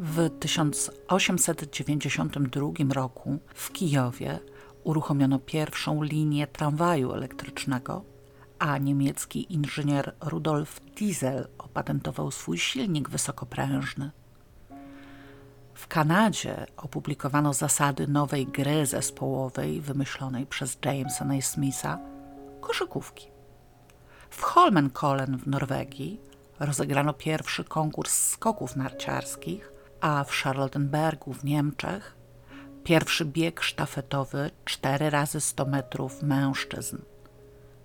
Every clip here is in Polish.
W 1892 roku w Kijowie uruchomiono pierwszą linię tramwaju elektrycznego, a niemiecki inżynier Rudolf Diesel opatentował swój silnik wysokoprężny. W Kanadzie opublikowano zasady nowej gry zespołowej wymyślonej przez Jamesa Naismitha koszykówki. W Holmenkollen w Norwegii rozegrano pierwszy konkurs skoków narciarskich, a w Charlottenbergu w Niemczech pierwszy bieg sztafetowy 4 razy 100 metrów mężczyzn.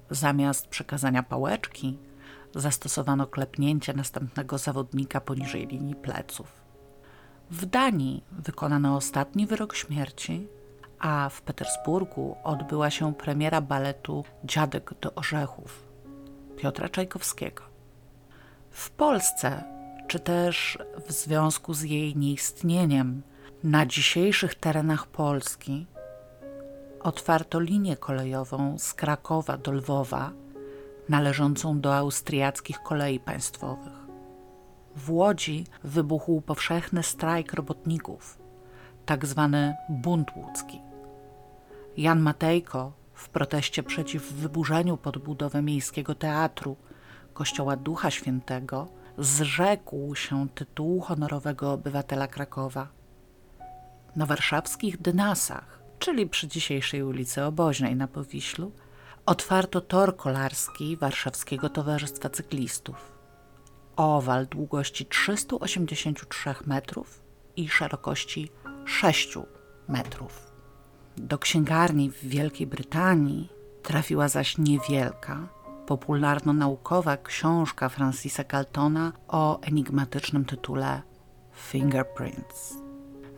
Zamiast przekazania pałeczki zastosowano klepnięcie następnego zawodnika poniżej linii pleców. W Danii wykonano ostatni wyrok śmierci, a w Petersburgu odbyła się premiera baletu Dziadek do orzechów Piotra Czajkowskiego. W Polsce, czy też w związku z jej nieistnieniem, na dzisiejszych terenach Polski otwarto linię kolejową z Krakowa do Lwowa, należącą do austriackich kolei państwowych. W Łodzi wybuchł powszechny strajk robotników, tak zwany bunt łódzki. Jan Matejko w proteście przeciw wyburzeniu pod budowę miejskiego teatru Kościoła Ducha Świętego zrzekł się tytułu honorowego obywatela Krakowa. Na warszawskich Dynasach, czyli przy dzisiejszej ulicy Oboźnej na Powiślu, otwarto tor kolarski Warszawskiego Towarzystwa Cyklistów owal długości 383 metrów i szerokości 6 metrów. Do księgarni w Wielkiej Brytanii trafiła zaś niewielka, popularno-naukowa książka Francisa Galtona o enigmatycznym tytule Fingerprints.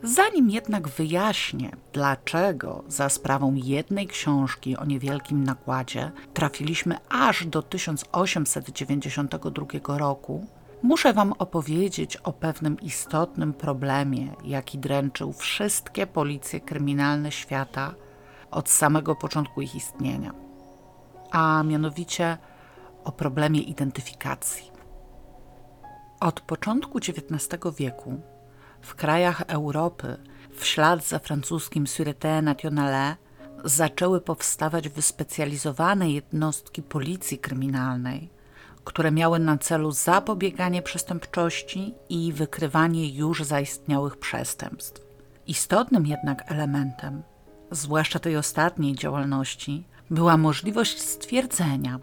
Zanim jednak wyjaśnię, dlaczego za sprawą jednej książki o niewielkim nakładzie trafiliśmy aż do 1892 roku, muszę Wam opowiedzieć o pewnym istotnym problemie, jaki dręczył wszystkie policje kryminalne świata od samego początku ich istnienia, a mianowicie o problemie identyfikacji. Od początku XIX wieku w krajach Europy, w ślad za francuskim Sûreté Nationale, zaczęły powstawać wyspecjalizowane jednostki policji kryminalnej, które miały na celu zapobieganie przestępczości i wykrywanie już zaistniałych przestępstw. Istotnym jednak elementem, zwłaszcza tej ostatniej działalności, była możliwość stwierdzenia,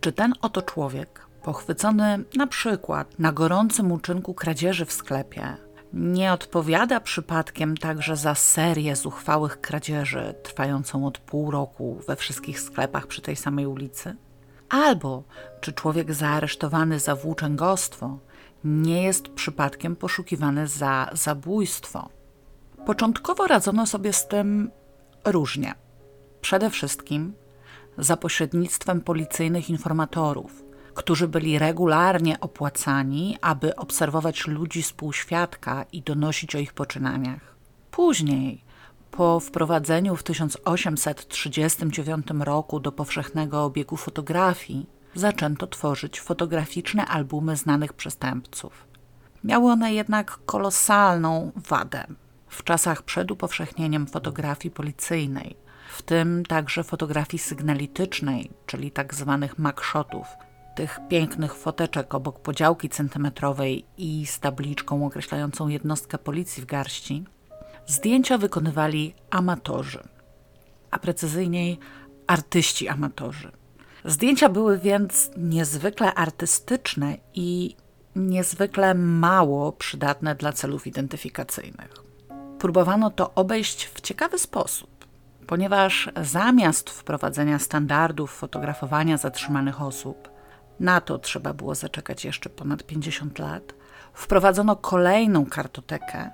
czy ten oto człowiek, pochwycony na przykład na gorącym uczynku kradzieży w sklepie, nie odpowiada przypadkiem także za serię zuchwałych kradzieży trwającą od pół roku we wszystkich sklepach przy tej samej ulicy? Albo czy człowiek zaaresztowany za włóczęgostwo nie jest przypadkiem poszukiwany za zabójstwo? Początkowo radzono sobie z tym różnie. Przede wszystkim za pośrednictwem policyjnych informatorów, którzy byli regularnie opłacani, aby obserwować ludzi z półświadka i donosić o ich poczynaniach. Później, po wprowadzeniu w 1839 roku do powszechnego obiegu fotografii, zaczęto tworzyć fotograficzne albumy znanych przestępców. Miały one jednak kolosalną wadę. W czasach przed upowszechnieniem fotografii policyjnej, w tym także fotografii sygnalitycznej, czyli tak zwanych makshotów, tych pięknych foteczek obok podziałki centymetrowej i z tabliczką określającą jednostkę policji w garści, zdjęcia wykonywali amatorzy, a precyzyjniej artyści amatorzy. Zdjęcia były więc niezwykle artystyczne i niezwykle mało przydatne dla celów identyfikacyjnych. Próbowano to obejść w ciekawy sposób, ponieważ zamiast wprowadzenia standardów fotografowania zatrzymanych osób, na to trzeba było zaczekać jeszcze ponad 50 lat. Wprowadzono kolejną kartotekę,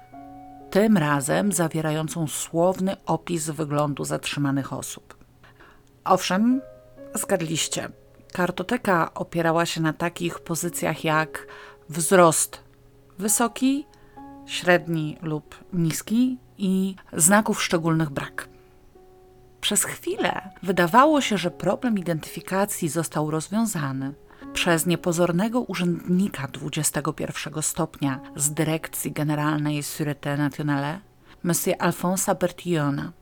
tym razem zawierającą słowny opis wyglądu zatrzymanych osób. Owszem, zgadliście. Kartoteka opierała się na takich pozycjach jak wzrost wysoki, średni lub niski i znaków szczególnych brak. Przez chwilę wydawało się, że problem identyfikacji został rozwiązany, przez niepozornego urzędnika 21 stopnia z Dyrekcji Generalnej Sûreté Nationale, Monsieur Alfonsa Bertillona.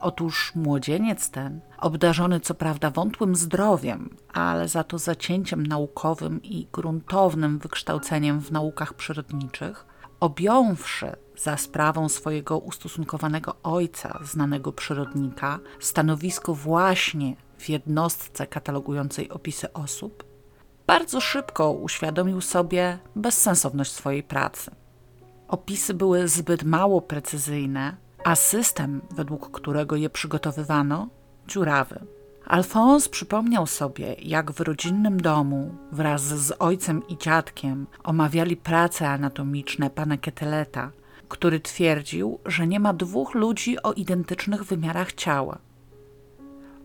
Otóż młodzieniec ten, obdarzony co prawda wątłym zdrowiem, ale za to zacięciem naukowym i gruntownym wykształceniem w naukach przyrodniczych, objąwszy za sprawą swojego ustosunkowanego ojca, znanego przyrodnika, stanowisko właśnie w jednostce katalogującej opisy osób, bardzo szybko uświadomił sobie bezsensowność swojej pracy. Opisy były zbyt mało precyzyjne, a system, według którego je przygotowywano, dziurawy. Alfons przypomniał sobie, jak w rodzinnym domu wraz z ojcem i dziadkiem omawiali prace anatomiczne pana Keteleta, który twierdził, że nie ma dwóch ludzi o identycznych wymiarach ciała.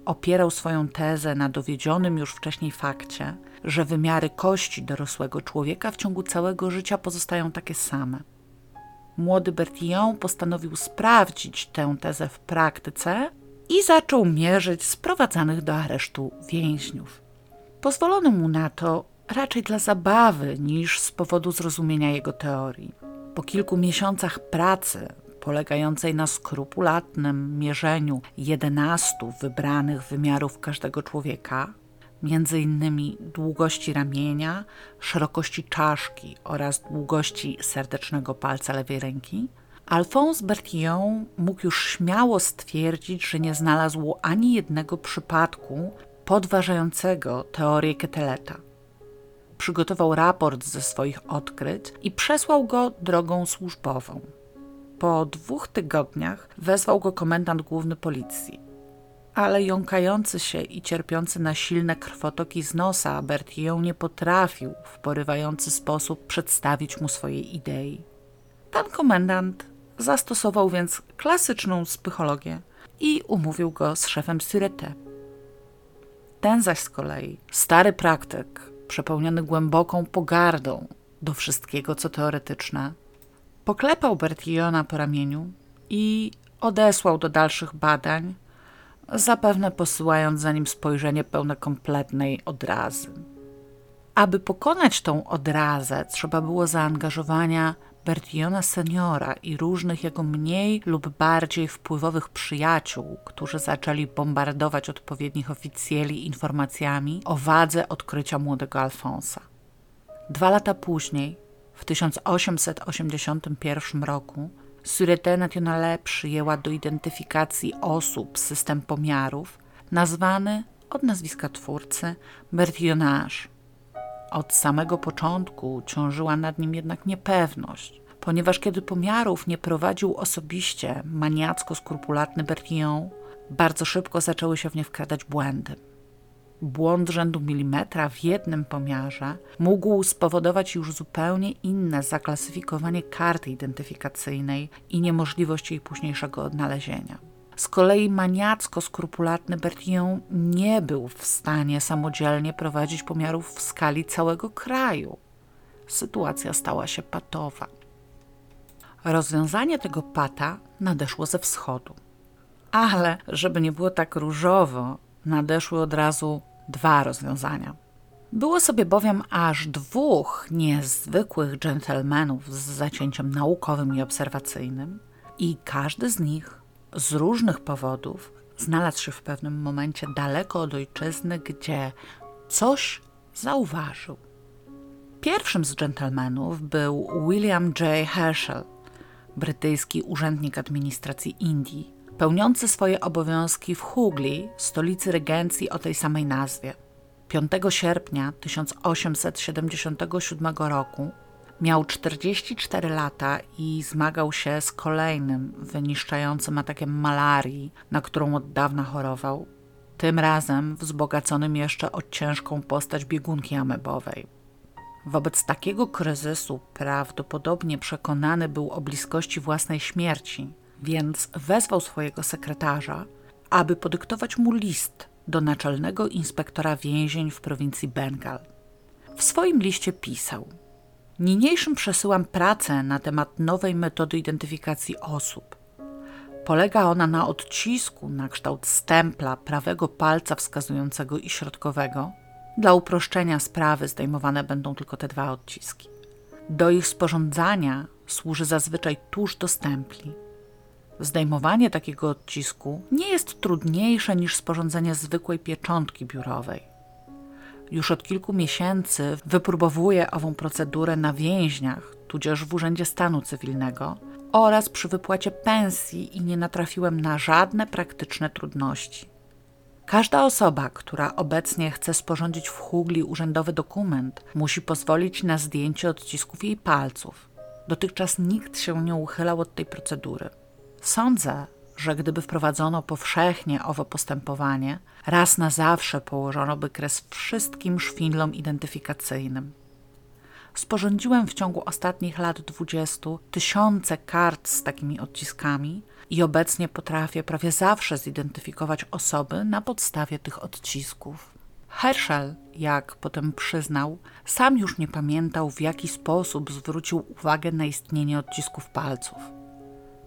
Opierał swoją tezę na dowiedzionym już wcześniej fakcie, że wymiary kości dorosłego człowieka w ciągu całego życia pozostają takie same. Młody Bertillon postanowił sprawdzić tę tezę w praktyce i zaczął mierzyć sprowadzanych do aresztu więźniów. Pozwolono mu na to raczej dla zabawy niż z powodu zrozumienia jego teorii. Po kilku miesiącach pracy, polegającej na skrupulatnym mierzeniu 11 wybranych wymiarów każdego człowieka, między innymi długości ramienia, szerokości czaszki oraz długości serdecznego palca lewej ręki, Alphonse Bertillon mógł już śmiało stwierdzić, że nie znalazł ani jednego przypadku podważającego teorię Keteleta. Przygotował raport ze swoich odkryć i przesłał go drogą służbową. Po dwóch tygodniach wezwał go komendant główny policji. Ale jąkający się i cierpiący na silne krwotoki z nosa, Bertillon nie potrafił w porywający sposób przedstawić mu swojej idei. Pan komendant zastosował więc klasyczną psychologię i umówił go z szefem Sûreté. Ten zaś z kolei, stary praktyk, przepełniony głęboką pogardą do wszystkiego, co teoretyczne, poklepał Bertillona po ramieniu i odesłał do dalszych badań, zapewne posyłając za nim spojrzenie pełne kompletnej odrazy. Aby pokonać tą odrazę, trzeba było zaangażowania Bertillona seniora i różnych jego mniej lub bardziej wpływowych przyjaciół, którzy zaczęli bombardować odpowiednich oficjeli informacjami o wadze odkrycia młodego Alfonsa. Dwa lata później, w 1881 roku, Sûreté Nationale przyjęła do identyfikacji osób system pomiarów nazwany od nazwiska twórcy Bertillonage od samego początku ciążyła nad nim jednak niepewność, ponieważ kiedy pomiarów nie prowadził osobiście maniacko-skrupulatny Bertillon, bardzo szybko zaczęły się w nie wkradać błędy. Błąd rzędu milimetra w jednym pomiarze mógł spowodować już zupełnie inne zaklasyfikowanie karty identyfikacyjnej i niemożliwość jej późniejszego odnalezienia. Z kolei maniacko-skrupulatny Bertillon nie był w stanie samodzielnie prowadzić pomiarów w skali całego kraju. Sytuacja stała się patowa. Rozwiązanie tego pata nadeszło ze wschodu. Ale, żeby nie było tak różowo, nadeszły od razu dwa rozwiązania. Było sobie bowiem aż dwóch niezwykłych dżentelmenów z zacięciem naukowym i obserwacyjnym, i każdy z nich z różnych powodów znalazł się w pewnym momencie daleko od ojczyzny, gdzie coś zauważył. Pierwszym z dżentelmenów był William J. Herschel, brytyjski urzędnik administracji Indii, pełniący swoje obowiązki w Hugli, stolicy regencji o tej samej nazwie. 5 sierpnia 1877 roku Miał 44 lata i zmagał się z kolejnym wyniszczającym atakiem malarii, na którą od dawna chorował. Tym razem wzbogaconym jeszcze o ciężką postać biegunki amebowej. Wobec takiego kryzysu prawdopodobnie przekonany był o bliskości własnej śmierci, więc wezwał swojego sekretarza, aby podyktować mu list do naczelnego inspektora więzień w prowincji Bengal. W swoim liście pisał – Niniejszym przesyłam pracę na temat nowej metody identyfikacji osób. Polega ona na odcisku na kształt stempla prawego palca wskazującego i środkowego, Dla uproszczenia sprawy zdejmowane będą tylko te dwa odciski. Do ich sporządzania służy zazwyczaj tuż do stempli. Zdejmowanie takiego odcisku nie jest trudniejsze niż sporządzenie zwykłej pieczątki biurowej. Już od kilku miesięcy wypróbowuję ową procedurę na więźniach, tudzież w Urzędzie Stanu Cywilnego oraz przy wypłacie pensji i nie natrafiłem na żadne praktyczne trudności. Każda osoba, która obecnie chce sporządzić w Hugli urzędowy dokument, musi pozwolić na zdjęcie odcisków jej palców. Dotychczas nikt się nie uchylał od tej procedury. Sądzę, że gdyby wprowadzono powszechnie owo postępowanie, raz na zawsze położono by kres wszystkim szwindlom identyfikacyjnym. Sporządziłem w ciągu ostatnich lat dwudziestu tysiące kart z takimi odciskami i obecnie potrafię prawie zawsze zidentyfikować osoby na podstawie tych odcisków. Herschel, jak potem przyznał, sam już nie pamiętał, w jaki sposób zwrócił uwagę na istnienie odcisków palców.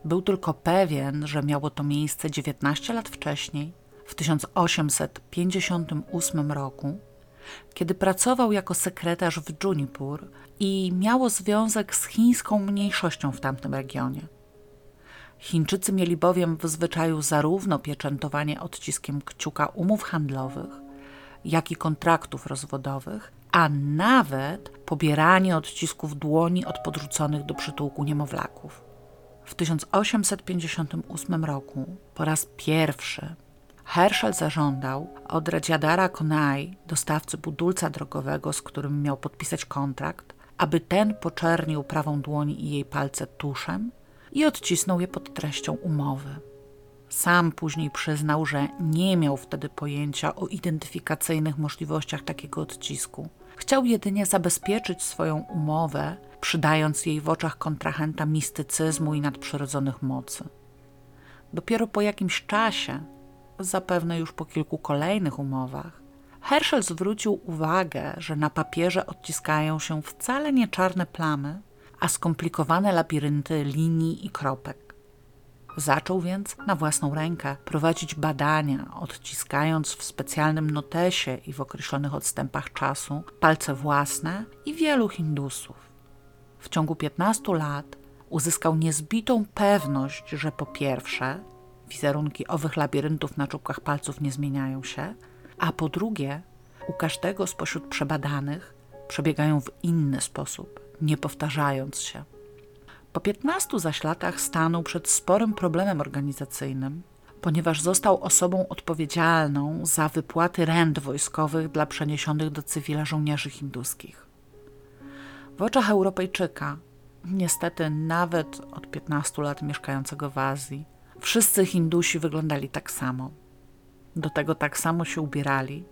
Był tylko pewien, że miało to miejsce 19 lat wcześniej, w 1858 roku, kiedy pracował jako sekretarz w Junipur i miało związek z chińską mniejszością w tamtym regionie. Chińczycy mieli bowiem w zwyczaju zarówno pieczętowanie odciskiem kciuka umów handlowych, jak i kontraktów rozwodowych, a nawet pobieranie odcisków dłoni od podrzuconych do przytułku niemowlaków. W 1858 roku po raz pierwszy Herschel zażądał od Radziadara Konai, dostawcy budulca drogowego, z którym miał podpisać kontrakt, aby ten poczernił prawą dłoni i jej palce tuszem i odcisnął je pod treścią umowy. Sam później przyznał, że nie miał wtedy pojęcia o identyfikacyjnych możliwościach takiego odcisku. Chciał jedynie zabezpieczyć swoją umowę, przydając jej w oczach kontrahenta mistycyzmu i nadprzyrodzonych mocy. Dopiero po jakimś czasie, zapewne już po kilku kolejnych umowach, Herschel zwrócił uwagę, że na papierze odciskają się wcale nie czarne plamy, a skomplikowane labirynty linii i kropek. Zaczął więc na własną rękę prowadzić badania, odciskając w specjalnym notesie i w określonych odstępach czasu palce własne i wielu Hindusów. W ciągu 15 lat uzyskał niezbitą pewność, że po pierwsze, wizerunki owych labiryntów na czubkach palców nie zmieniają się, a po drugie, u każdego spośród przebadanych przebiegają w inny sposób, nie powtarzając się. Po 15 zaś latach stanął przed sporym problemem organizacyjnym, ponieważ został osobą odpowiedzialną za wypłaty rent wojskowych dla przeniesionych do cywila żołnierzy hinduskich. W oczach Europejczyka, niestety nawet od 15 lat mieszkającego w Azji, wszyscy Hindusi wyglądali tak samo. Do tego tak samo się ubierali,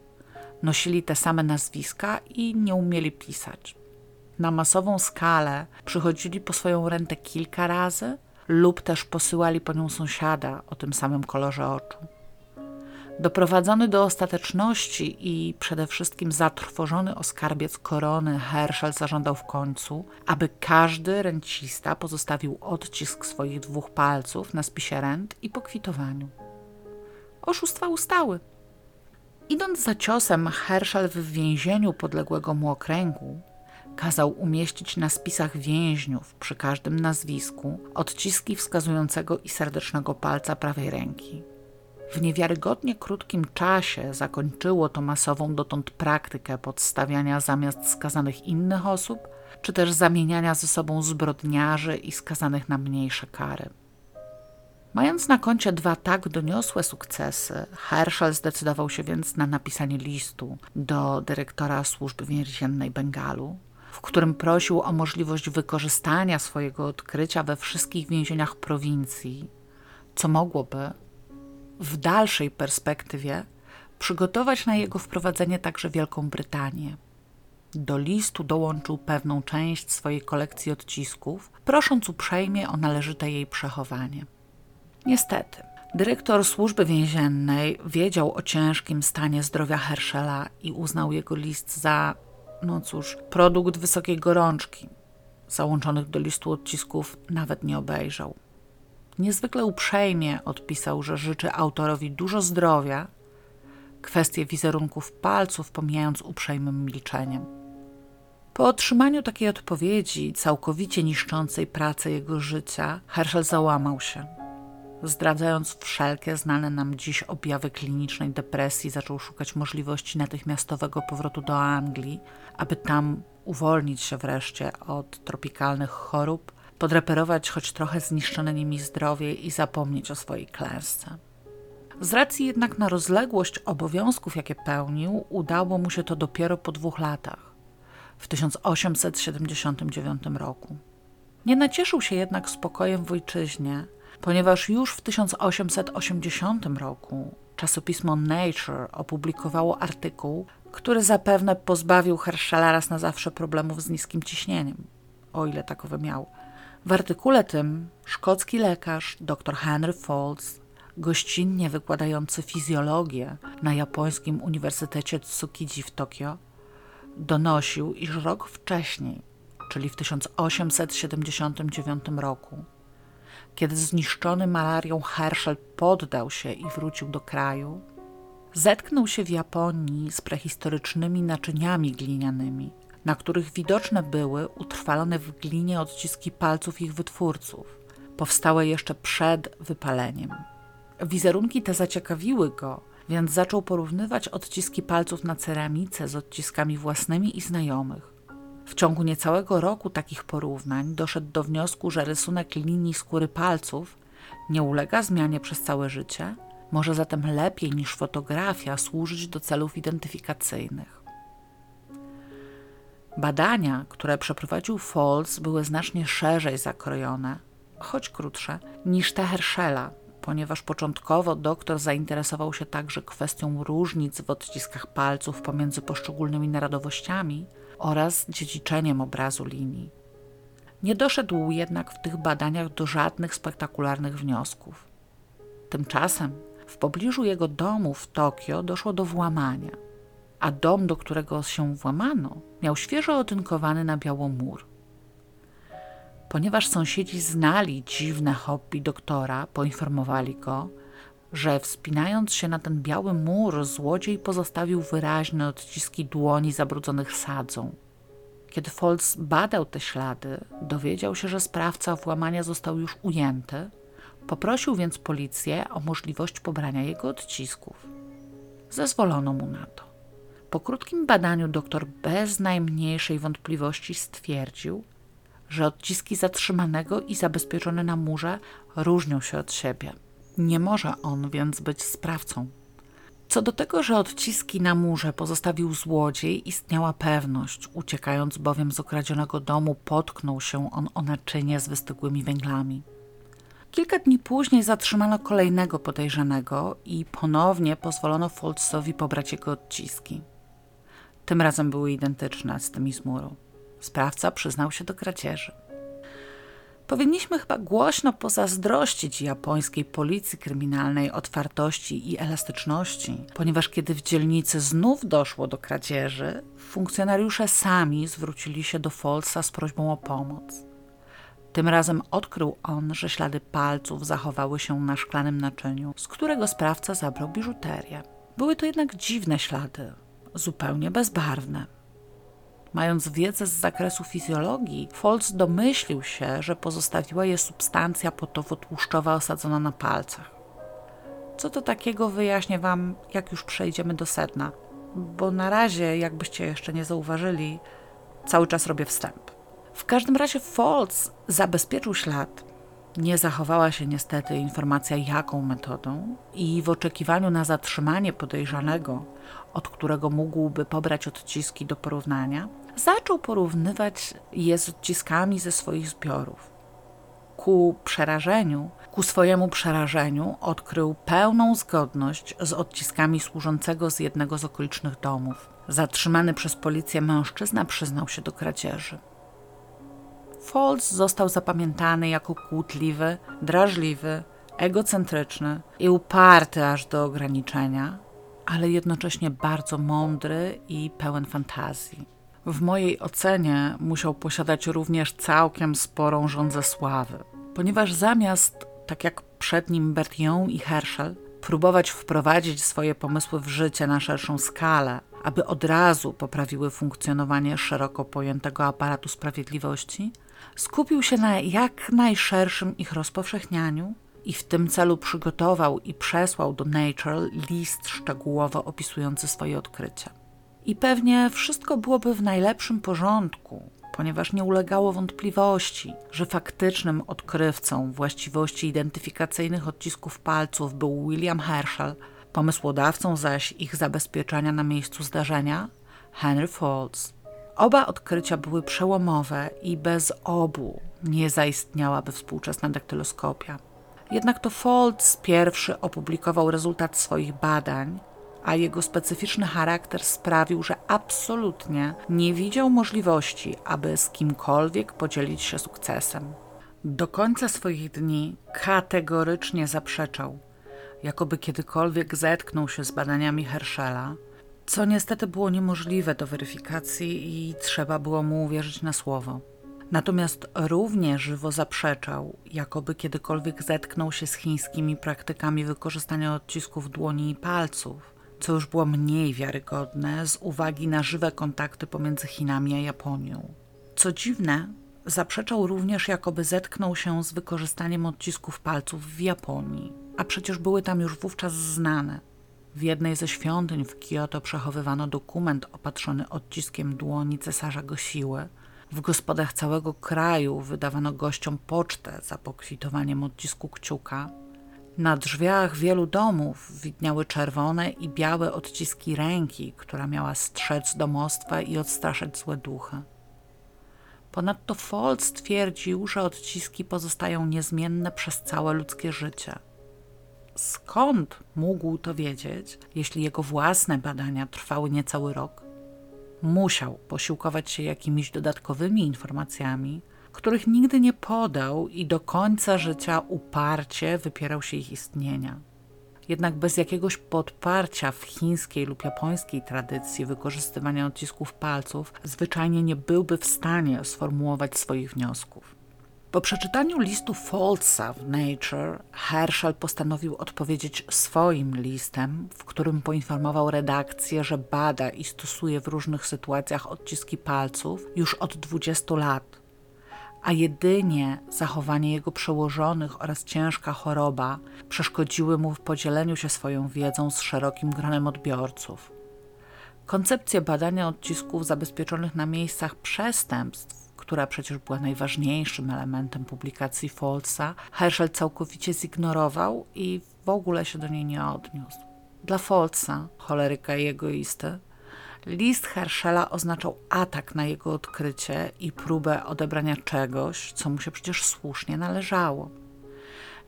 nosili te same nazwiska i nie umieli pisać na masową skalę przychodzili po swoją rentę kilka razy lub też posyłali po nią sąsiada o tym samym kolorze oczu. Doprowadzony do ostateczności i przede wszystkim zatrwożony o skarbiec korony, Herschel zażądał w końcu, aby każdy rencista pozostawił odcisk swoich dwóch palców na spisie rent i pokwitowaniu. Oszustwa ustały. Idąc za ciosem, Herschel w więzieniu podległego mu okręgu Kazał umieścić na spisach więźniów przy każdym nazwisku odciski wskazującego i serdecznego palca prawej ręki. W niewiarygodnie krótkim czasie zakończyło to masową dotąd praktykę podstawiania zamiast skazanych innych osób, czy też zamieniania ze sobą zbrodniarzy i skazanych na mniejsze kary. Mając na koncie dwa tak doniosłe sukcesy, Herschel zdecydował się więc na napisanie listu do dyrektora służby więziennej Bengalu, w którym prosił o możliwość wykorzystania swojego odkrycia we wszystkich więzieniach prowincji, co mogłoby w dalszej perspektywie przygotować na jego wprowadzenie także Wielką Brytanię. Do listu dołączył pewną część swojej kolekcji odcisków, prosząc uprzejmie o należyte jej przechowanie. Niestety, dyrektor służby więziennej wiedział o ciężkim stanie zdrowia Herschela i uznał jego list za no cóż, produkt wysokiej gorączki. Załączonych do listu odcisków nawet nie obejrzał. Niezwykle uprzejmie odpisał, że życzy autorowi dużo zdrowia, kwestie wizerunków palców pomijając uprzejmym milczeniem. Po otrzymaniu takiej odpowiedzi, całkowicie niszczącej pracę jego życia, Herschel załamał się. Zdradzając wszelkie znane nam dziś objawy klinicznej depresji, zaczął szukać możliwości natychmiastowego powrotu do Anglii, aby tam uwolnić się wreszcie od tropikalnych chorób, podreperować choć trochę zniszczone nimi zdrowie i zapomnieć o swojej klęsce. Z racji jednak na rozległość obowiązków, jakie pełnił, udało mu się to dopiero po dwóch latach, w 1879 roku. Nie nacieszył się jednak spokojem w ojczyźnie, ponieważ już w 1880 roku czasopismo Nature opublikowało artykuł, który zapewne pozbawił Herschela raz na zawsze problemów z niskim ciśnieniem, o ile takowe miał. W artykule tym szkocki lekarz dr Henry Folds, gościnnie wykładający fizjologię na japońskim Uniwersytecie Tsukiji w Tokio, donosił, iż rok wcześniej, czyli w 1879 roku, kiedy zniszczony malarią Herschel poddał się i wrócił do kraju, zetknął się w Japonii z prehistorycznymi naczyniami glinianymi, na których widoczne były utrwalone w glinie odciski palców ich wytwórców, powstałe jeszcze przed wypaleniem. Wizerunki te zaciekawiły go, więc zaczął porównywać odciski palców na ceramice z odciskami własnymi i znajomych. W ciągu niecałego roku takich porównań doszedł do wniosku, że rysunek linii skóry palców nie ulega zmianie przez całe życie, może zatem lepiej niż fotografia służyć do celów identyfikacyjnych. Badania, które przeprowadził Falls, były znacznie szerzej zakrojone, choć krótsze, niż te Herschela, ponieważ początkowo doktor zainteresował się także kwestią różnic w odciskach palców pomiędzy poszczególnymi narodowościami oraz dziedziczeniem obrazu linii. Nie doszedł jednak w tych badaniach do żadnych spektakularnych wniosków. Tymczasem w pobliżu jego domu w Tokio doszło do włamania, a dom, do którego się włamano, miał świeżo otynkowany na biało mur. Ponieważ sąsiedzi znali dziwne hobby doktora, poinformowali go, że wspinając się na ten biały mur, złodziej pozostawił wyraźne odciski dłoni zabrudzonych sadzą. Kiedy Foltz badał te ślady, dowiedział się, że sprawca włamania został już ujęty, poprosił więc policję o możliwość pobrania jego odcisków. Zezwolono mu na to. Po krótkim badaniu doktor bez najmniejszej wątpliwości stwierdził, że odciski zatrzymanego i zabezpieczone na murze różnią się od siebie. Nie może on więc być sprawcą. Co do tego, że odciski na murze pozostawił złodziej, istniała pewność. Uciekając bowiem z okradzionego domu, potknął się on o naczynie z wystygłymi węglami. Kilka dni później zatrzymano kolejnego podejrzanego i ponownie pozwolono Foltsowi pobrać jego odciski. Tym razem były identyczne z tymi z muru. Sprawca przyznał się do kradzieży. Powinniśmy chyba głośno pozazdrościć japońskiej policji kryminalnej otwartości i elastyczności, ponieważ kiedy w dzielnicy znów doszło do kradzieży, funkcjonariusze sami zwrócili się do Folsa z prośbą o pomoc. Tym razem odkrył on, że ślady palców zachowały się na szklanym naczyniu, z którego sprawca zabrał biżuterię. Były to jednak dziwne ślady, zupełnie bezbarwne. Mając wiedzę z zakresu fizjologii, Foltz domyślił się, że pozostawiła je substancja potowo-tłuszczowa osadzona na palcach. Co to takiego wyjaśnię Wam, jak już przejdziemy do sedna, bo na razie, jakbyście jeszcze nie zauważyli, cały czas robię wstęp. W każdym razie Foltz zabezpieczył ślad. Nie zachowała się niestety informacja, jaką metodą, i w oczekiwaniu na zatrzymanie podejrzanego, od którego mógłby pobrać odciski do porównania, zaczął porównywać je z odciskami ze swoich zbiorów. Ku przerażeniu, ku swojemu przerażeniu odkrył pełną zgodność z odciskami służącego z jednego z okolicznych domów. Zatrzymany przez policję mężczyzna przyznał się do kradzieży. Foltz został zapamiętany jako kłótliwy, drażliwy, egocentryczny i uparty aż do ograniczenia, ale jednocześnie bardzo mądry i pełen fantazji. W mojej ocenie musiał posiadać również całkiem sporą żądzę sławy, ponieważ zamiast, tak jak przed nim Bertillon i Herschel, próbować wprowadzić swoje pomysły w życie na szerszą skalę, aby od razu poprawiły funkcjonowanie szeroko pojętego aparatu sprawiedliwości, skupił się na jak najszerszym ich rozpowszechnianiu i w tym celu przygotował i przesłał do Nature list szczegółowo opisujący swoje odkrycia. I pewnie wszystko byłoby w najlepszym porządku, ponieważ nie ulegało wątpliwości, że faktycznym odkrywcą właściwości identyfikacyjnych odcisków palców był William Herschel, pomysłodawcą zaś ich zabezpieczania na miejscu zdarzenia Henry Folds. Oba odkrycia były przełomowe i bez obu nie zaistniałaby współczesna daktyloskopia. Jednak to Folds pierwszy opublikował rezultat swoich badań, a jego specyficzny charakter sprawił, że absolutnie nie widział możliwości, aby z kimkolwiek podzielić się sukcesem. Do końca swoich dni kategorycznie zaprzeczał, jakoby kiedykolwiek zetknął się z badaniami Herschela, co niestety było niemożliwe do weryfikacji i trzeba było mu uwierzyć na słowo. Natomiast równie żywo zaprzeczał, jakoby kiedykolwiek zetknął się z chińskimi praktykami wykorzystania odcisków dłoni i palców, co już było mniej wiarygodne z uwagi na żywe kontakty pomiędzy Chinami a Japonią. Co dziwne, zaprzeczał również, jakoby zetknął się z wykorzystaniem odcisków palców w Japonii, a przecież były tam już wówczas znane. W jednej ze świątyń w Kyoto przechowywano dokument opatrzony odciskiem dłoni cesarza Gosiły. W gospodach całego kraju wydawano gościom pocztę za pokwitowaniem odcisku kciuka, na drzwiach wielu domów widniały czerwone i białe odciski ręki, która miała strzec domostwa i odstraszać złe duchy. Ponadto Fold twierdził, że odciski pozostają niezmienne przez całe ludzkie życie. Skąd mógł to wiedzieć, jeśli jego własne badania trwały niecały rok? Musiał posiłkować się jakimiś dodatkowymi informacjami, których nigdy nie podał i do końca życia uparcie wypierał się ich istnienia. Jednak bez jakiegoś podparcia w chińskiej lub japońskiej tradycji wykorzystywania odcisków palców zwyczajnie nie byłby w stanie sformułować swoich wniosków. Po przeczytaniu listu Foltsa w Nature, Herschel postanowił odpowiedzieć swoim listem, w którym poinformował redakcję, że bada i stosuje w różnych sytuacjach odciski palców już od 20 lat a jedynie zachowanie jego przełożonych oraz ciężka choroba przeszkodziły mu w podzieleniu się swoją wiedzą z szerokim gronem odbiorców. Koncepcja badania odcisków zabezpieczonych na miejscach przestępstw, która przecież była najważniejszym elementem publikacji Folsa, Herschel całkowicie zignorował i w ogóle się do niej nie odniósł. Dla Folsa, choleryka i egoisty, List Herschela oznaczał atak na jego odkrycie i próbę odebrania czegoś, co mu się przecież słusznie należało.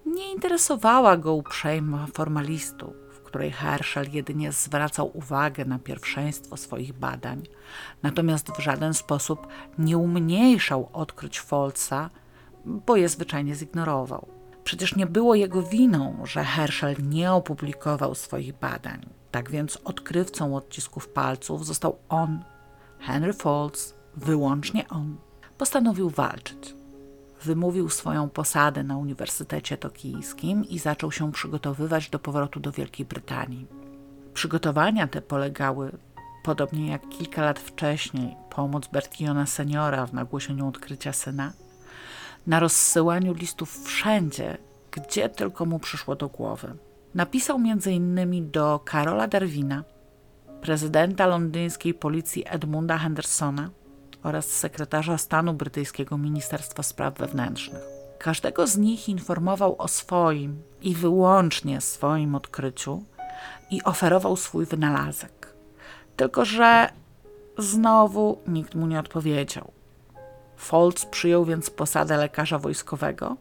Nie interesowała go uprzejma formalistu, w której Herschel jedynie zwracał uwagę na pierwszeństwo swoich badań, natomiast w żaden sposób nie umniejszał odkryć Folca, bo je zwyczajnie zignorował. Przecież nie było jego winą, że Herschel nie opublikował swoich badań. Tak więc odkrywcą odcisków palców został on, Henry Folds, wyłącznie on. Postanowił walczyć. Wymówił swoją posadę na Uniwersytecie Tokijskim i zaczął się przygotowywać do powrotu do Wielkiej Brytanii. Przygotowania te polegały, podobnie jak kilka lat wcześniej, pomoc Bertiona seniora w nagłośnieniu odkrycia syna, na rozsyłaniu listów wszędzie, gdzie tylko mu przyszło do głowy. Napisał m.in. do Karola Darwina, prezydenta londyńskiej policji Edmunda Hendersona oraz sekretarza stanu brytyjskiego Ministerstwa Spraw Wewnętrznych. Każdego z nich informował o swoim i wyłącznie swoim odkryciu i oferował swój wynalazek. Tylko, że znowu nikt mu nie odpowiedział. Foltz przyjął więc posadę lekarza wojskowego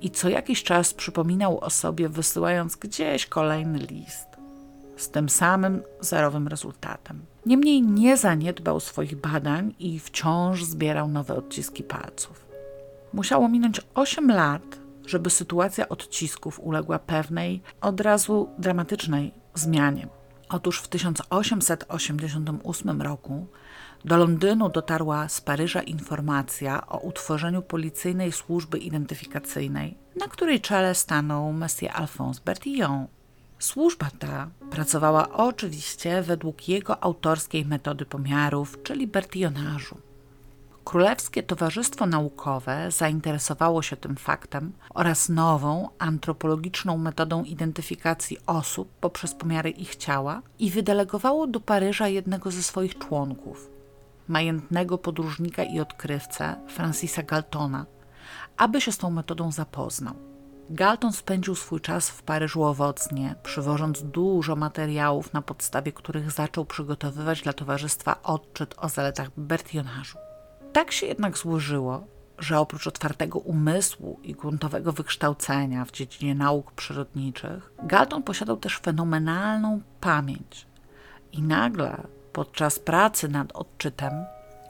i co jakiś czas przypominał o sobie, wysyłając gdzieś kolejny list z tym samym zerowym rezultatem. Niemniej nie zaniedbał swoich badań i wciąż zbierał nowe odciski palców. Musiało minąć 8 lat, żeby sytuacja odcisków uległa pewnej, od razu dramatycznej zmianie. Otóż w 1888 roku do Londynu dotarła z Paryża informacja o utworzeniu policyjnej służby identyfikacyjnej, na której czele stanął Monsieur Alphonse Bertillon, Służba ta pracowała oczywiście według jego autorskiej metody pomiarów, czyli bertionażu. Królewskie Towarzystwo Naukowe zainteresowało się tym faktem oraz nową antropologiczną metodą identyfikacji osób poprzez pomiary ich ciała i wydelegowało do Paryża jednego ze swoich członków, majętnego podróżnika i odkrywcę Francisa Galtona, aby się z tą metodą zapoznał. Galton spędził swój czas w Paryżu owocnie, przywożąc dużo materiałów, na podstawie których zaczął przygotowywać dla towarzystwa odczyt o zaletach bertionażu. Tak się jednak złożyło, że oprócz otwartego umysłu i gruntowego wykształcenia w dziedzinie nauk przyrodniczych, Galton posiadał też fenomenalną pamięć. I nagle, podczas pracy nad odczytem,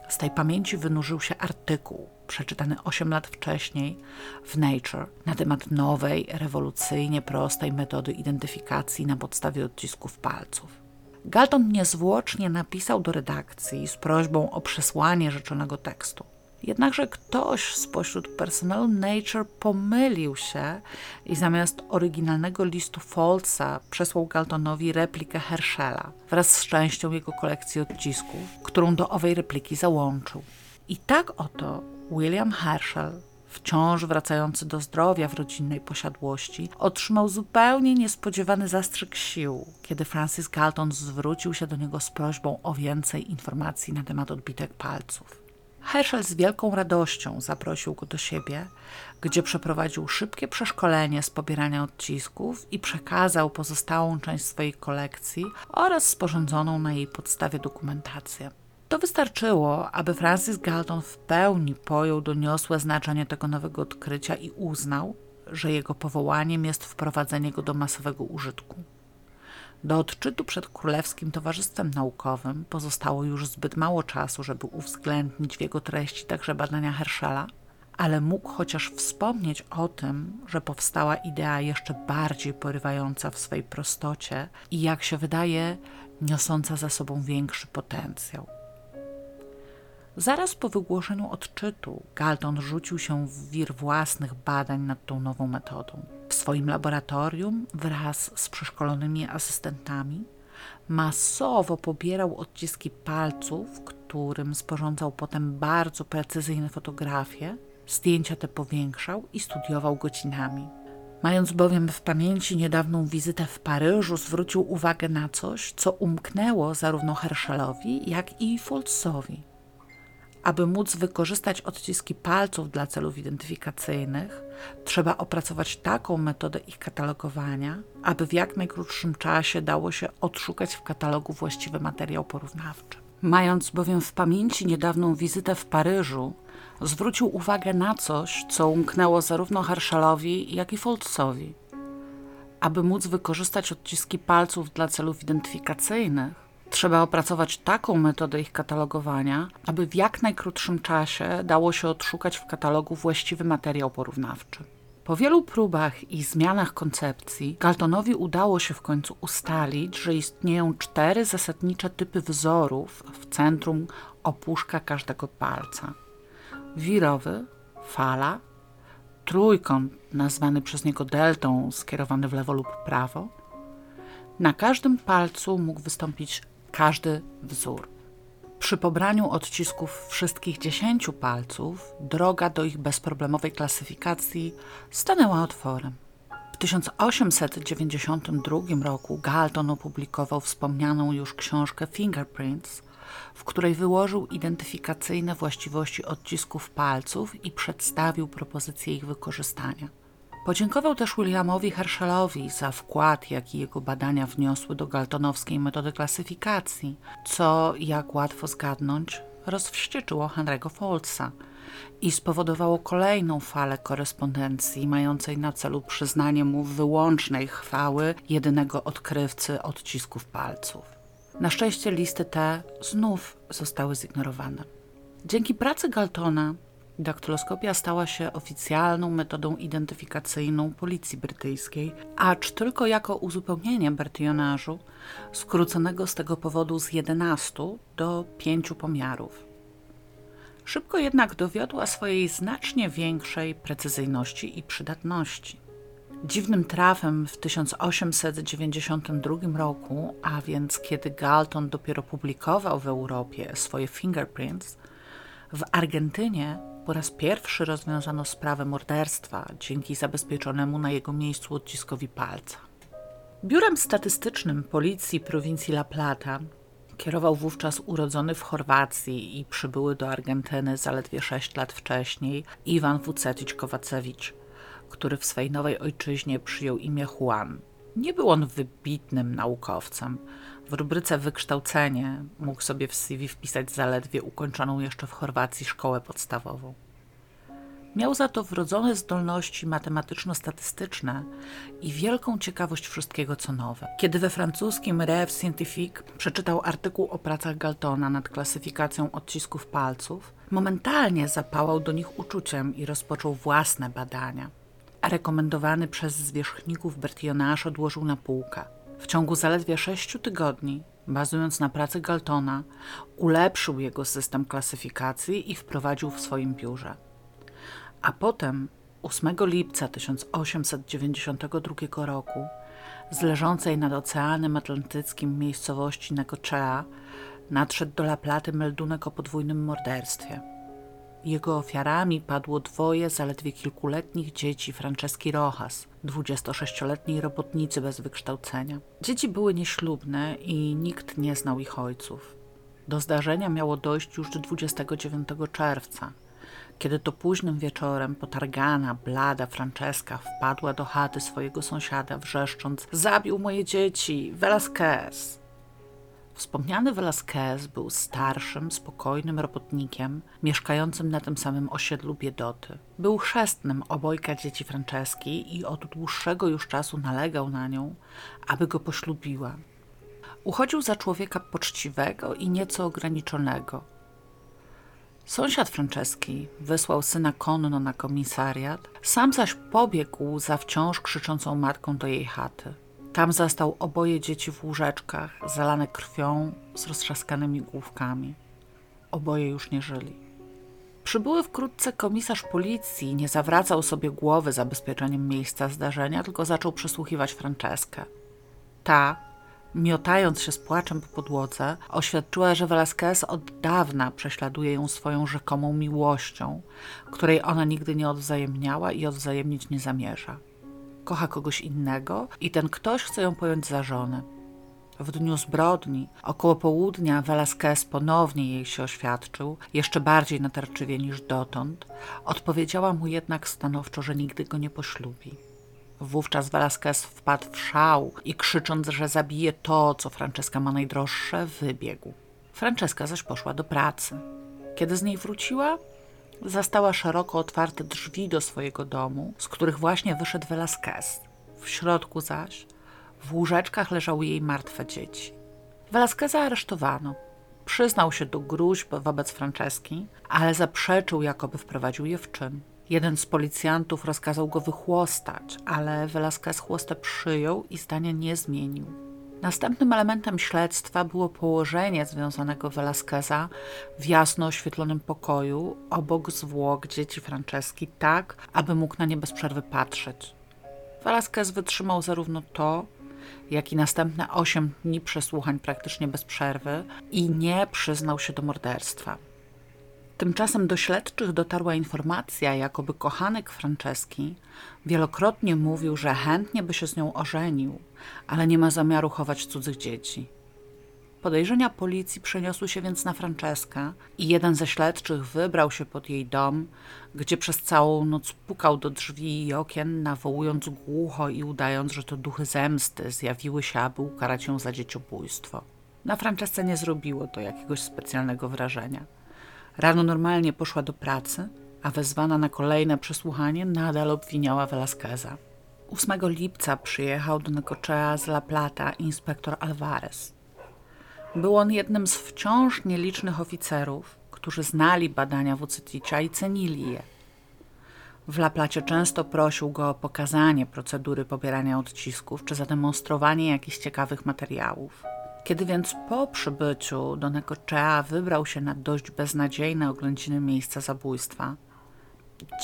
z tej pamięci wynurzył się artykuł przeczytany 8 lat wcześniej w Nature na temat nowej, rewolucyjnie prostej metody identyfikacji na podstawie odcisków palców. Galton niezwłocznie napisał do redakcji z prośbą o przesłanie rzeczonego tekstu. Jednakże ktoś spośród personelu Nature pomylił się i zamiast oryginalnego listu Foltsa przesłał Galtonowi replikę Herschela wraz z częścią jego kolekcji odcisków, którą do owej repliki załączył. I tak oto William Herschel wciąż wracający do zdrowia w rodzinnej posiadłości, otrzymał zupełnie niespodziewany zastrzyk sił, kiedy Francis Galton zwrócił się do niego z prośbą o więcej informacji na temat odbitek palców. Herschel z wielką radością zaprosił go do siebie, gdzie przeprowadził szybkie przeszkolenie z pobierania odcisków i przekazał pozostałą część swojej kolekcji oraz sporządzoną na jej podstawie dokumentację. To wystarczyło, aby Francis Galton w pełni pojął doniosłe znaczenie tego nowego odkrycia i uznał, że jego powołaniem jest wprowadzenie go do masowego użytku. Do odczytu przed Królewskim Towarzystwem Naukowym pozostało już zbyt mało czasu, żeby uwzględnić w jego treści także badania Herschela, ale mógł chociaż wspomnieć o tym, że powstała idea jeszcze bardziej porywająca w swej prostocie i, jak się wydaje, niosąca za sobą większy potencjał. Zaraz po wygłoszeniu odczytu Galton rzucił się w wir własnych badań nad tą nową metodą. W swoim laboratorium wraz z przeszkolonymi asystentami masowo pobierał odciski palców, którym sporządzał potem bardzo precyzyjne fotografie, zdjęcia te powiększał i studiował godzinami. Mając bowiem w pamięci niedawną wizytę w Paryżu, zwrócił uwagę na coś, co umknęło zarówno Herschelowi, jak i Foltsowi – aby móc wykorzystać odciski palców dla celów identyfikacyjnych, trzeba opracować taką metodę ich katalogowania, aby w jak najkrótszym czasie dało się odszukać w katalogu właściwy materiał porównawczy. Mając bowiem w pamięci niedawną wizytę w Paryżu, zwrócił uwagę na coś, co umknęło zarówno Herschelowi, jak i Foltsowi. Aby móc wykorzystać odciski palców dla celów identyfikacyjnych, Trzeba opracować taką metodę ich katalogowania, aby w jak najkrótszym czasie dało się odszukać w katalogu właściwy materiał porównawczy. Po wielu próbach i zmianach koncepcji, Galtonowi udało się w końcu ustalić, że istnieją cztery zasadnicze typy wzorów w centrum opuszka każdego palca: wirowy, fala, trójkąt nazwany przez niego deltą, skierowany w lewo lub prawo. Na każdym palcu mógł wystąpić każdy wzór. Przy pobraniu odcisków wszystkich dziesięciu palców, droga do ich bezproblemowej klasyfikacji stanęła otworem. W 1892 roku Galton opublikował wspomnianą już książkę Fingerprints, w której wyłożył identyfikacyjne właściwości odcisków palców i przedstawił propozycję ich wykorzystania. Podziękował też Williamowi Herschelowi za wkład, jaki jego badania wniosły do galtonowskiej metody klasyfikacji, co, jak łatwo zgadnąć, rozwścieczyło Henry'ego Foltsa i spowodowało kolejną falę korespondencji mającej na celu przyznanie mu wyłącznej chwały jedynego odkrywcy odcisków palców. Na szczęście listy te znów zostały zignorowane. Dzięki pracy Galtona Daktyloskopia stała się oficjalną metodą identyfikacyjną policji brytyjskiej, acz tylko jako uzupełnienie bertionażu, skróconego z tego powodu z 11 do 5 pomiarów. Szybko jednak dowiodła swojej znacznie większej precyzyjności i przydatności. Dziwnym trafem w 1892 roku, a więc kiedy Galton dopiero publikował w Europie swoje fingerprints, w Argentynie po raz pierwszy rozwiązano sprawę morderstwa dzięki zabezpieczonemu na jego miejscu odciskowi palca. Biurem statystycznym policji prowincji La Plata kierował wówczas urodzony w Chorwacji i przybyły do Argentyny zaledwie sześć lat wcześniej Iwan Wucetić-Kowacewicz, który w swej nowej ojczyźnie przyjął imię Juan. Nie był on wybitnym naukowcem. W rubryce wykształcenie mógł sobie w CV wpisać zaledwie ukończoną jeszcze w Chorwacji szkołę podstawową. Miał za to wrodzone zdolności matematyczno-statystyczne i wielką ciekawość wszystkiego, co nowe. Kiedy we francuskim Rêve Scientifique przeczytał artykuł o pracach Galtona nad klasyfikacją odcisków palców, momentalnie zapałał do nich uczuciem i rozpoczął własne badania. A rekomendowany przez zwierzchników Bertillonage odłożył na półkę. W ciągu zaledwie sześciu tygodni bazując na pracy Galtona, ulepszył jego system klasyfikacji i wprowadził w swoim biurze. A potem 8 lipca 1892 roku z leżącej nad Oceanem Atlantyckim miejscowości Necochea nadszedł do La Platy meldunek o podwójnym morderstwie. Jego ofiarami padło dwoje zaledwie kilkuletnich dzieci Franceski Rojas, 26-letniej robotnicy bez wykształcenia. Dzieci były nieślubne i nikt nie znał ich ojców. Do zdarzenia miało dojść już 29 czerwca, kiedy to późnym wieczorem potargana, blada Franceska wpadła do chaty swojego sąsiada, wrzeszcząc: Zabił moje dzieci, Velasquez! Wspomniany Velasquez był starszym, spokojnym robotnikiem, mieszkającym na tym samym osiedlu biedoty. Był chrzestnym obojga dzieci Franceski i od dłuższego już czasu nalegał na nią, aby go poślubiła. Uchodził za człowieka poczciwego i nieco ograniczonego – Sąsiad Franceski wysłał syna konno na komisariat, sam zaś pobiegł za wciąż krzyczącą matką do jej chaty. Tam zastał oboje dzieci w łóżeczkach, zalane krwią, z roztrzaskanymi główkami. Oboje już nie żyli. Przybyły wkrótce komisarz policji nie zawracał sobie głowy zabezpieczeniem miejsca zdarzenia, tylko zaczął przesłuchiwać Franceskę. Ta, miotając się z płaczem po podłodze, oświadczyła, że Velasquez od dawna prześladuje ją swoją rzekomą miłością, której ona nigdy nie odwzajemniała i odwzajemnić nie zamierza. Kocha kogoś innego i ten ktoś chce ją pojąć za żonę. W dniu zbrodni, około południa, Velasquez ponownie jej się oświadczył, jeszcze bardziej natarczywie niż dotąd. Odpowiedziała mu jednak stanowczo, że nigdy go nie poślubi. Wówczas Velasquez wpadł w szał i krzycząc, że zabije to, co Franceska ma najdroższe, wybiegł. Franceska zaś poszła do pracy. Kiedy z niej wróciła, zastała szeroko otwarte drzwi do swojego domu, z których właśnie wyszedł Velasquez. W środku zaś, w łóżeczkach leżały jej martwe dzieci. Velasqueza aresztowano. Przyznał się do gruźb wobec Franceski, ale zaprzeczył, jakoby wprowadził je w czyn. Jeden z policjantów rozkazał go wychłostać, ale Velasquez chłostę przyjął i zdania nie zmienił. Następnym elementem śledztwa było położenie związanego Velasqueza w jasno oświetlonym pokoju obok zwłok dzieci Franceski, tak, aby mógł na nie bez przerwy patrzeć. Velasquez wytrzymał zarówno to, jak i następne osiem dni przesłuchań praktycznie bez przerwy i nie przyznał się do morderstwa. Tymczasem do śledczych dotarła informacja, jakoby kochanek Franceski wielokrotnie mówił, że chętnie by się z nią ożenił, ale nie ma zamiaru chować cudzych dzieci. Podejrzenia policji przeniosły się więc na Franceskę i jeden ze śledczych wybrał się pod jej dom, gdzie przez całą noc pukał do drzwi i okien, nawołując głucho i udając, że to duchy zemsty zjawiły się, aby ukarać ją za dzieciobójstwo. Na Francesce nie zrobiło to jakiegoś specjalnego wrażenia. Rano normalnie poszła do pracy, a wezwana na kolejne przesłuchanie nadal obwiniała Velasqueza. 8 lipca przyjechał do Necochea z La Plata inspektor Alvarez. Był on jednym z wciąż nielicznych oficerów, którzy znali badania Wucyticia i cenili je. W La Placie często prosił go o pokazanie procedury pobierania odcisków czy zademonstrowanie jakichś ciekawych materiałów. Kiedy więc po przybyciu do Necochea wybrał się na dość beznadziejne oględziny miejsca zabójstwa,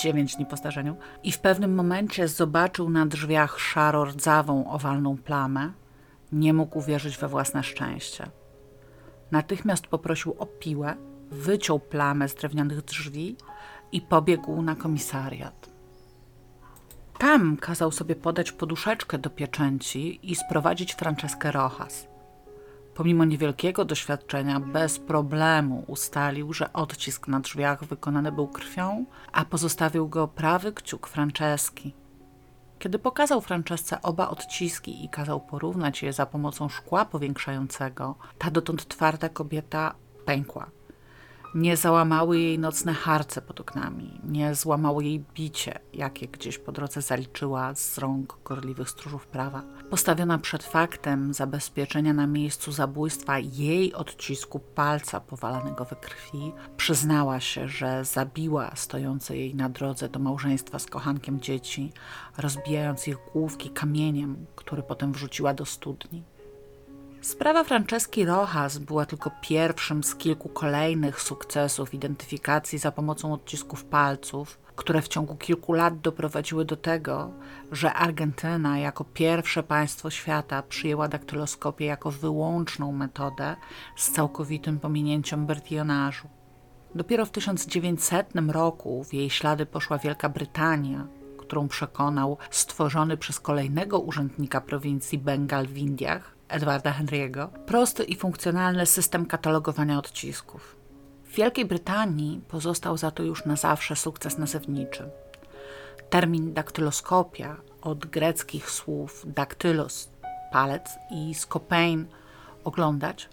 9 dni po starzeniu, i w pewnym momencie zobaczył na drzwiach szaro-rdzawą, owalną plamę, nie mógł uwierzyć we własne szczęście. Natychmiast poprosił o piłę, wyciął plamę z drewnianych drzwi i pobiegł na komisariat. Tam kazał sobie podać poduszeczkę do pieczęci i sprowadzić Franceskę Rojas. Pomimo niewielkiego doświadczenia, bez problemu ustalił, że odcisk na drzwiach wykonany był krwią, a pozostawił go prawy kciuk Franceski. Kiedy pokazał Francesce oba odciski i kazał porównać je za pomocą szkła powiększającego, ta dotąd twarda kobieta pękła. Nie załamały jej nocne harce pod oknami, nie złamało jej bicie, jakie gdzieś po drodze zaliczyła z rąk gorliwych stróżów prawa. Postawiona przed faktem zabezpieczenia na miejscu zabójstwa jej odcisku palca powalanego we krwi, przyznała się, że zabiła stojące jej na drodze do małżeństwa z kochankiem dzieci, rozbijając ich główki kamieniem, który potem wrzuciła do studni. Sprawa Franceski Rojas była tylko pierwszym z kilku kolejnych sukcesów identyfikacji za pomocą odcisków palców, które w ciągu kilku lat doprowadziły do tego, że Argentyna jako pierwsze państwo świata przyjęła daktyloskopię jako wyłączną metodę z całkowitym pominięciem bertionażu. Dopiero w 1900 roku w jej ślady poszła Wielka Brytania, którą przekonał stworzony przez kolejnego urzędnika prowincji Bengal w Indiach, Edwarda Henry'ego, prosty i funkcjonalny system katalogowania odcisków. W Wielkiej Brytanii pozostał za to już na zawsze sukces nazewniczy. Termin daktyloskopia od greckich słów daktylos palec i skopein oglądać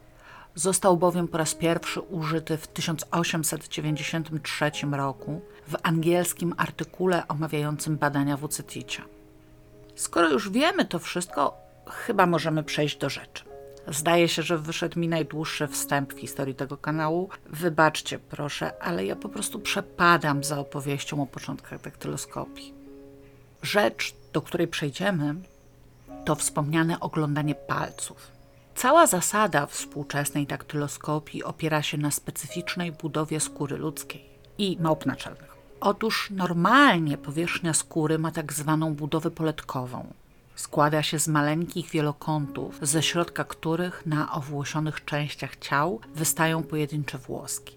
został bowiem po raz pierwszy użyty w 1893 roku w angielskim artykule omawiającym badania wuceticia. Skoro już wiemy to wszystko, chyba możemy przejść do rzeczy. Zdaje się, że wyszedł mi najdłuższy wstęp w historii tego kanału. Wybaczcie, proszę, ale ja po prostu przepadam za opowieścią o początkach daktyloskopii. Rzecz, do której przejdziemy, to wspomniane oglądanie palców. Cała zasada współczesnej daktyloskopii opiera się na specyficznej budowie skóry ludzkiej i małp naczelnych. Otóż normalnie powierzchnia skóry ma tak zwaną budowę poletkową, składa się z maleńkich wielokątów, ze środka których na owłosionych częściach ciał wystają pojedyncze włoski.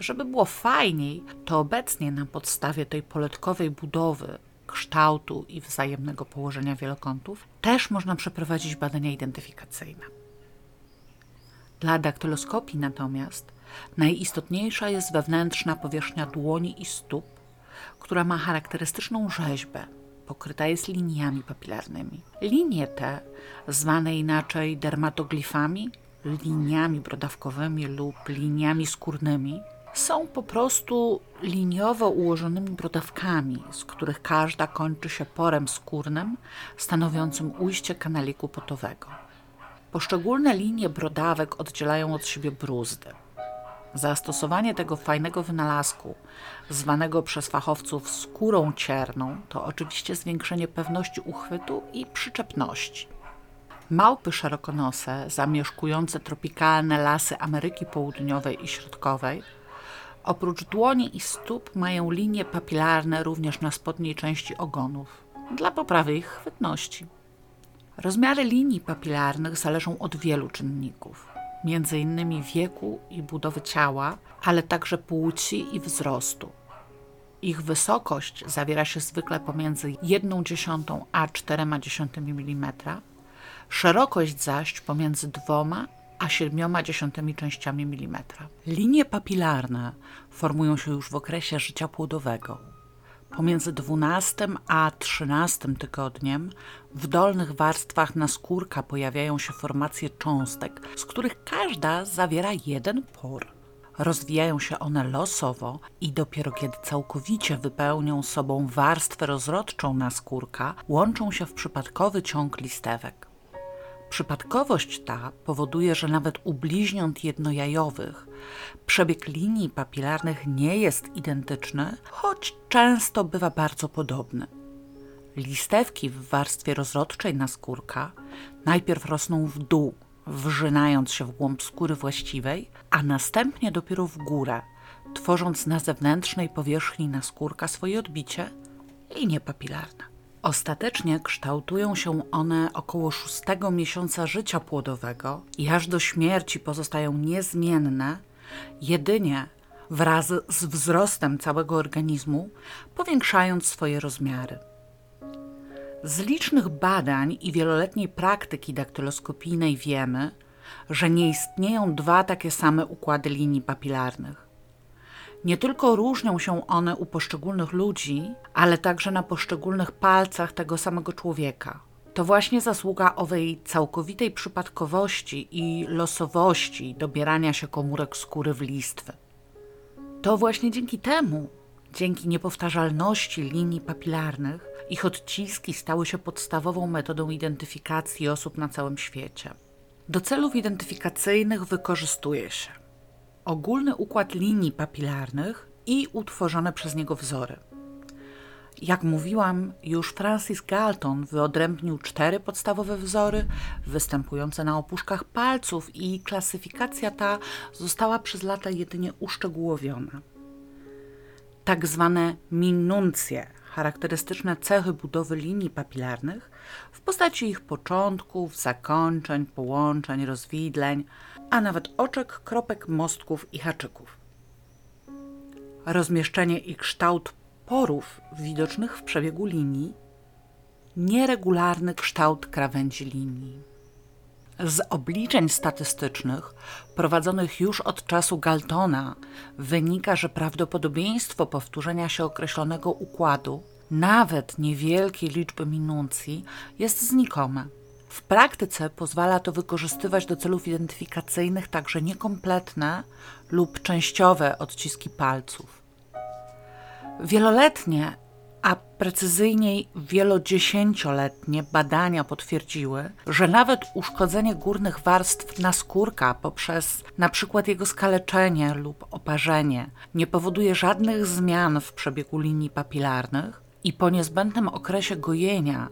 Żeby było fajniej, to obecnie na podstawie tej poletkowej budowy, kształtu i wzajemnego położenia wielokątów też można przeprowadzić badania identyfikacyjne. Dla daktyloskopii natomiast najistotniejsza jest wewnętrzna powierzchnia dłoni i stóp, która ma charakterystyczną rzeźbę, pokryta jest liniami papilarnymi. Linie te, zwane inaczej dermatoglifami, liniami brodawkowymi lub liniami skórnymi, są po prostu liniowo ułożonymi brodawkami, z których każda kończy się porem skórnym stanowiącym ujście kanaliku potowego. Poszczególne linie brodawek oddzielają od siebie bruzdy. Zastosowanie tego fajnego wynalazku, zwanego przez fachowców skórą cierną, to oczywiście zwiększenie pewności uchwytu i przyczepności. Małpy szerokonose, zamieszkujące tropikalne lasy Ameryki Południowej i Środkowej, oprócz dłoni i stóp mają linie papilarne również na spodniej części ogonów, dla poprawy ich chwytności. Rozmiary linii papilarnych zależą od wielu czynników innymi wieku i budowy ciała, ale także płci i wzrostu. Ich wysokość zawiera się zwykle pomiędzy 1,1 a 4,1 mm, szerokość zaś pomiędzy 2 a 7,1 częściami mm. Linie papilarne formują się już w okresie życia płodowego. Pomiędzy 12 a 13 tygodniem w dolnych warstwach naskórka pojawiają się formacje cząstek, z których każda zawiera jeden por. Rozwijają się one losowo i dopiero kiedy całkowicie wypełnią sobą warstwę rozrodczą naskórka, łączą się w przypadkowy ciąg listewek. Przypadkowość ta powoduje, że nawet u bliźniąt jednojajowych przebieg linii papilarnych nie jest identyczny, choć często bywa bardzo podobny. Listewki w warstwie rozrodczej naskórka najpierw rosną w dół, wrzynając się w głąb skóry właściwej, a następnie dopiero w górę, tworząc na zewnętrznej powierzchni naskórka swoje odbicie linie papilarne. Ostatecznie kształtują się one około szóstego miesiąca życia płodowego i aż do śmierci pozostają niezmienne, jedynie wraz z wzrostem całego organizmu, powiększając swoje rozmiary. Z licznych badań i wieloletniej praktyki daktyloskopijnej wiemy, że nie istnieją dwa takie same układy linii papilarnych. Nie tylko różnią się one u poszczególnych ludzi, ale także na poszczególnych palcach tego samego człowieka. To właśnie zasługa owej całkowitej przypadkowości i losowości dobierania się komórek skóry w listwy. To właśnie dzięki temu, dzięki niepowtarzalności linii papilarnych, ich odciski stały się podstawową metodą identyfikacji osób na całym świecie. Do celów identyfikacyjnych wykorzystuje się ogólny układ linii papilarnych i utworzone przez niego wzory. Jak mówiłam, już Francis Galton wyodrębnił cztery podstawowe wzory występujące na opuszkach palców i klasyfikacja ta została przez lata jedynie uszczegółowiona. Tak zwane minuncje, charakterystyczne cechy budowy linii papilarnych w postaci ich początków, zakończeń, połączeń, rozwidleń, a nawet oczek, kropek, mostków i haczyków. Rozmieszczenie i kształt porów widocznych w przebiegu linii, nieregularny kształt krawędzi linii. Z obliczeń statystycznych prowadzonych już od czasu Galtona wynika, że prawdopodobieństwo powtórzenia się określonego układu, nawet niewielkiej liczby minuncji, jest znikome. W praktyce pozwala to wykorzystywać do celów identyfikacyjnych także niekompletne lub częściowe odciski palców. Wieloletnie, a precyzyjniej wielodziesięcioletnie badania potwierdziły, że nawet uszkodzenie górnych warstw naskórka poprzez np. jego skaleczenie lub oparzenie nie powoduje żadnych zmian w przebiegu linii papilarnych i po niezbędnym okresie gojenia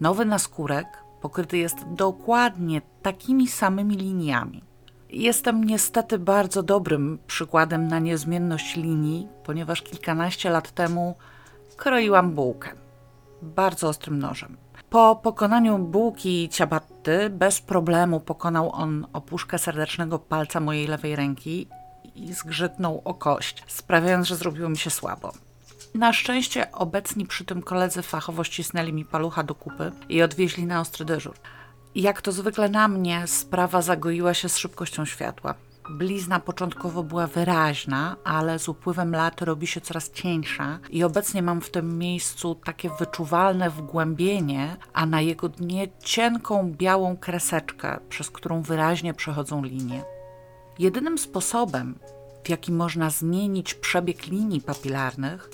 nowy naskórek pokryty jest dokładnie takimi samymi liniami. Jestem niestety bardzo dobrym przykładem na niezmienność linii, ponieważ kilkanaście lat temu kroiłam bułkę bardzo ostrym nożem. Po pokonaniu bułki ciabatty bez problemu pokonał on opuszkę serdecznego palca mojej lewej ręki i zgrzytnął o kość, sprawiając, że zrobiło mi się słabo. Na szczęście obecni przy tym koledzy fachowo ścisnęli mi palucha do kupy i odwieźli na ostry dyżur. Jak to zwykle na mnie, sprawa zagoiła się z szybkością światła. Blizna początkowo była wyraźna, ale z upływem lat robi się coraz cieńsza i obecnie mam w tym miejscu takie wyczuwalne wgłębienie, a na jego dnie cienką białą kreseczkę, przez którą wyraźnie przechodzą linie. Jedynym sposobem, w jaki można zmienić przebieg linii papilarnych,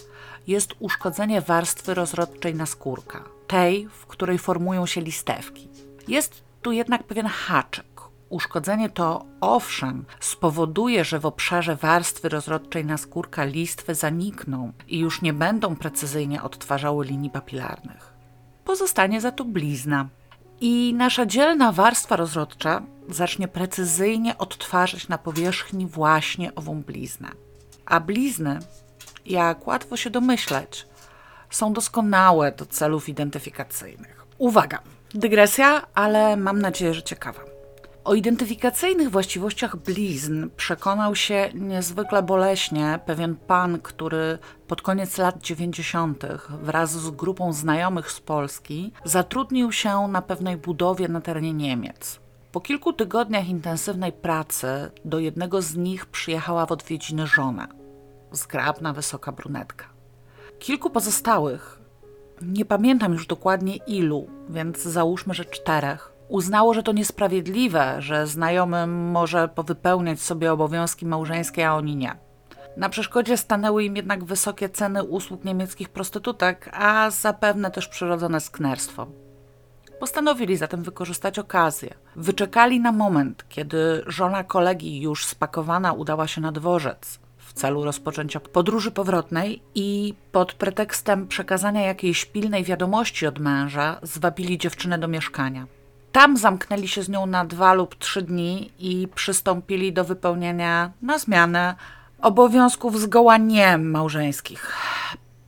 jest uszkodzenie warstwy rozrodczej naskórka, tej, w której formują się listewki. Jest tu jednak pewien haczyk. Uszkodzenie to, owszem, spowoduje, że w obszarze warstwy rozrodczej naskórka listwy zanikną i już nie będą precyzyjnie odtwarzały linii papilarnych. Pozostanie za to blizna. I nasza dzielna warstwa rozrodcza zacznie precyzyjnie odtwarzać na powierzchni właśnie ową bliznę. A blizny jak łatwo się domyśleć, są doskonałe do celów identyfikacyjnych. Uwaga, dygresja, ale mam nadzieję, że ciekawa. O identyfikacyjnych właściwościach blizn przekonał się niezwykle boleśnie pewien pan, który pod koniec lat 90. wraz z grupą znajomych z Polski zatrudnił się na pewnej budowie na terenie Niemiec. Po kilku tygodniach intensywnej pracy do jednego z nich przyjechała w odwiedziny żona zgrabna, wysoka brunetka. Kilku pozostałych, nie pamiętam już dokładnie ilu, więc załóżmy, że czterech, uznało, że to niesprawiedliwe, że znajomy może powypełniać sobie obowiązki małżeńskie, a oni nie. Na przeszkodzie stanęły im jednak wysokie ceny usług niemieckich prostytutek, a zapewne też przyrodzone sknerstwo. Postanowili zatem wykorzystać okazję. Wyczekali na moment, kiedy żona kolegi już spakowana udała się na dworzec, celu rozpoczęcia podróży powrotnej i pod pretekstem przekazania jakiejś pilnej wiadomości od męża zwabili dziewczynę do mieszkania. Tam zamknęli się z nią na dwa lub trzy dni i przystąpili do wypełniania na zmianę obowiązków zgoła nie małżeńskich.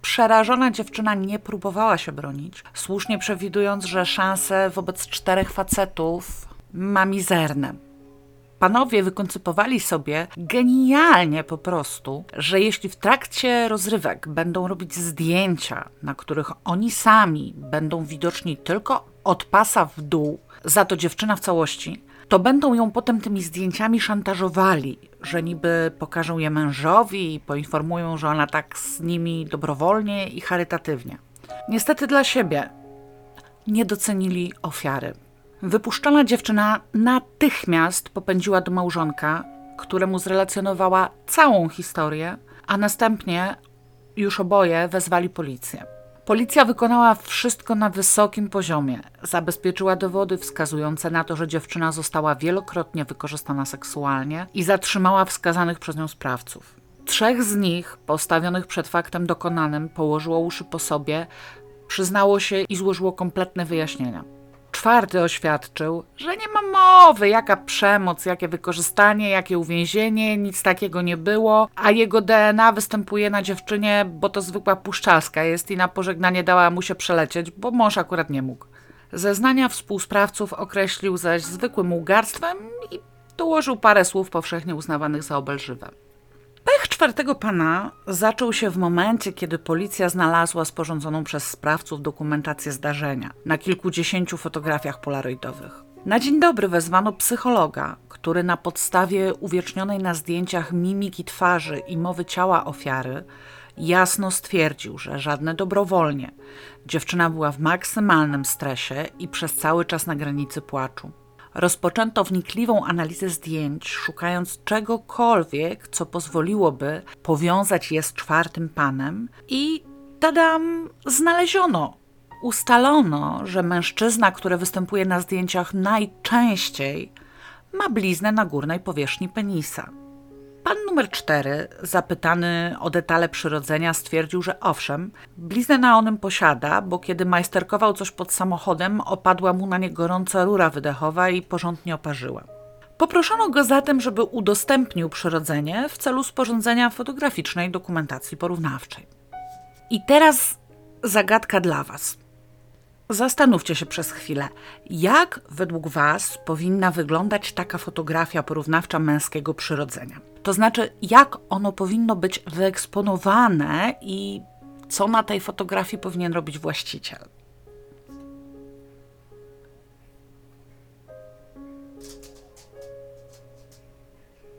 Przerażona dziewczyna nie próbowała się bronić, słusznie przewidując, że szanse wobec czterech facetów ma mizerne. Panowie wykoncypowali sobie genialnie po prostu, że jeśli w trakcie rozrywek będą robić zdjęcia, na których oni sami będą widoczni tylko od pasa w dół, za to dziewczyna w całości, to będą ją potem tymi zdjęciami szantażowali, że niby pokażą je mężowi i poinformują, że ona tak z nimi dobrowolnie i charytatywnie. Niestety dla siebie nie docenili ofiary. Wypuszczona dziewczyna natychmiast popędziła do małżonka, któremu zrelacjonowała całą historię, a następnie już oboje wezwali policję. Policja wykonała wszystko na wysokim poziomie. Zabezpieczyła dowody wskazujące na to, że dziewczyna została wielokrotnie wykorzystana seksualnie i zatrzymała wskazanych przez nią sprawców. Trzech z nich, postawionych przed faktem dokonanym, położyło uszy po sobie, przyznało się i złożyło kompletne wyjaśnienia. Czwarty oświadczył, że nie ma mowy, jaka przemoc, jakie wykorzystanie, jakie uwięzienie, nic takiego nie było, a jego DNA występuje na dziewczynie, bo to zwykła puszczalska jest i na pożegnanie dała mu się przelecieć, bo mąż akurat nie mógł. Zeznania współsprawców określił zaś zwykłym łgarstwem i dołożył parę słów powszechnie uznawanych za obelżywe. Pech czwartego pana zaczął się w momencie, kiedy policja znalazła sporządzoną przez sprawców dokumentację zdarzenia na kilkudziesięciu fotografiach polaroidowych. Na dzień dobry wezwano psychologa, który na podstawie uwiecznionej na zdjęciach mimiki twarzy i mowy ciała ofiary jasno stwierdził, że żadne dobrowolnie. Dziewczyna była w maksymalnym stresie i przez cały czas na granicy płaczu. Rozpoczęto wnikliwą analizę zdjęć, szukając czegokolwiek, co pozwoliłoby powiązać je z czwartym panem, i tadam, znaleziono. Ustalono, że mężczyzna, który występuje na zdjęciach najczęściej, ma bliznę na górnej powierzchni penisa. Pan numer cztery, zapytany o detale przyrodzenia, stwierdził, że owszem, bliznę na onym posiada, bo kiedy majsterkował coś pod samochodem, opadła mu na nie gorąca rura wydechowa i porządnie oparzyła. Poproszono go zatem, żeby udostępnił przyrodzenie w celu sporządzenia fotograficznej dokumentacji porównawczej. I teraz zagadka dla Was. Zastanówcie się przez chwilę, jak według Was powinna wyglądać taka fotografia porównawcza męskiego przyrodzenia? To znaczy, jak ono powinno być wyeksponowane i co na tej fotografii powinien robić właściciel?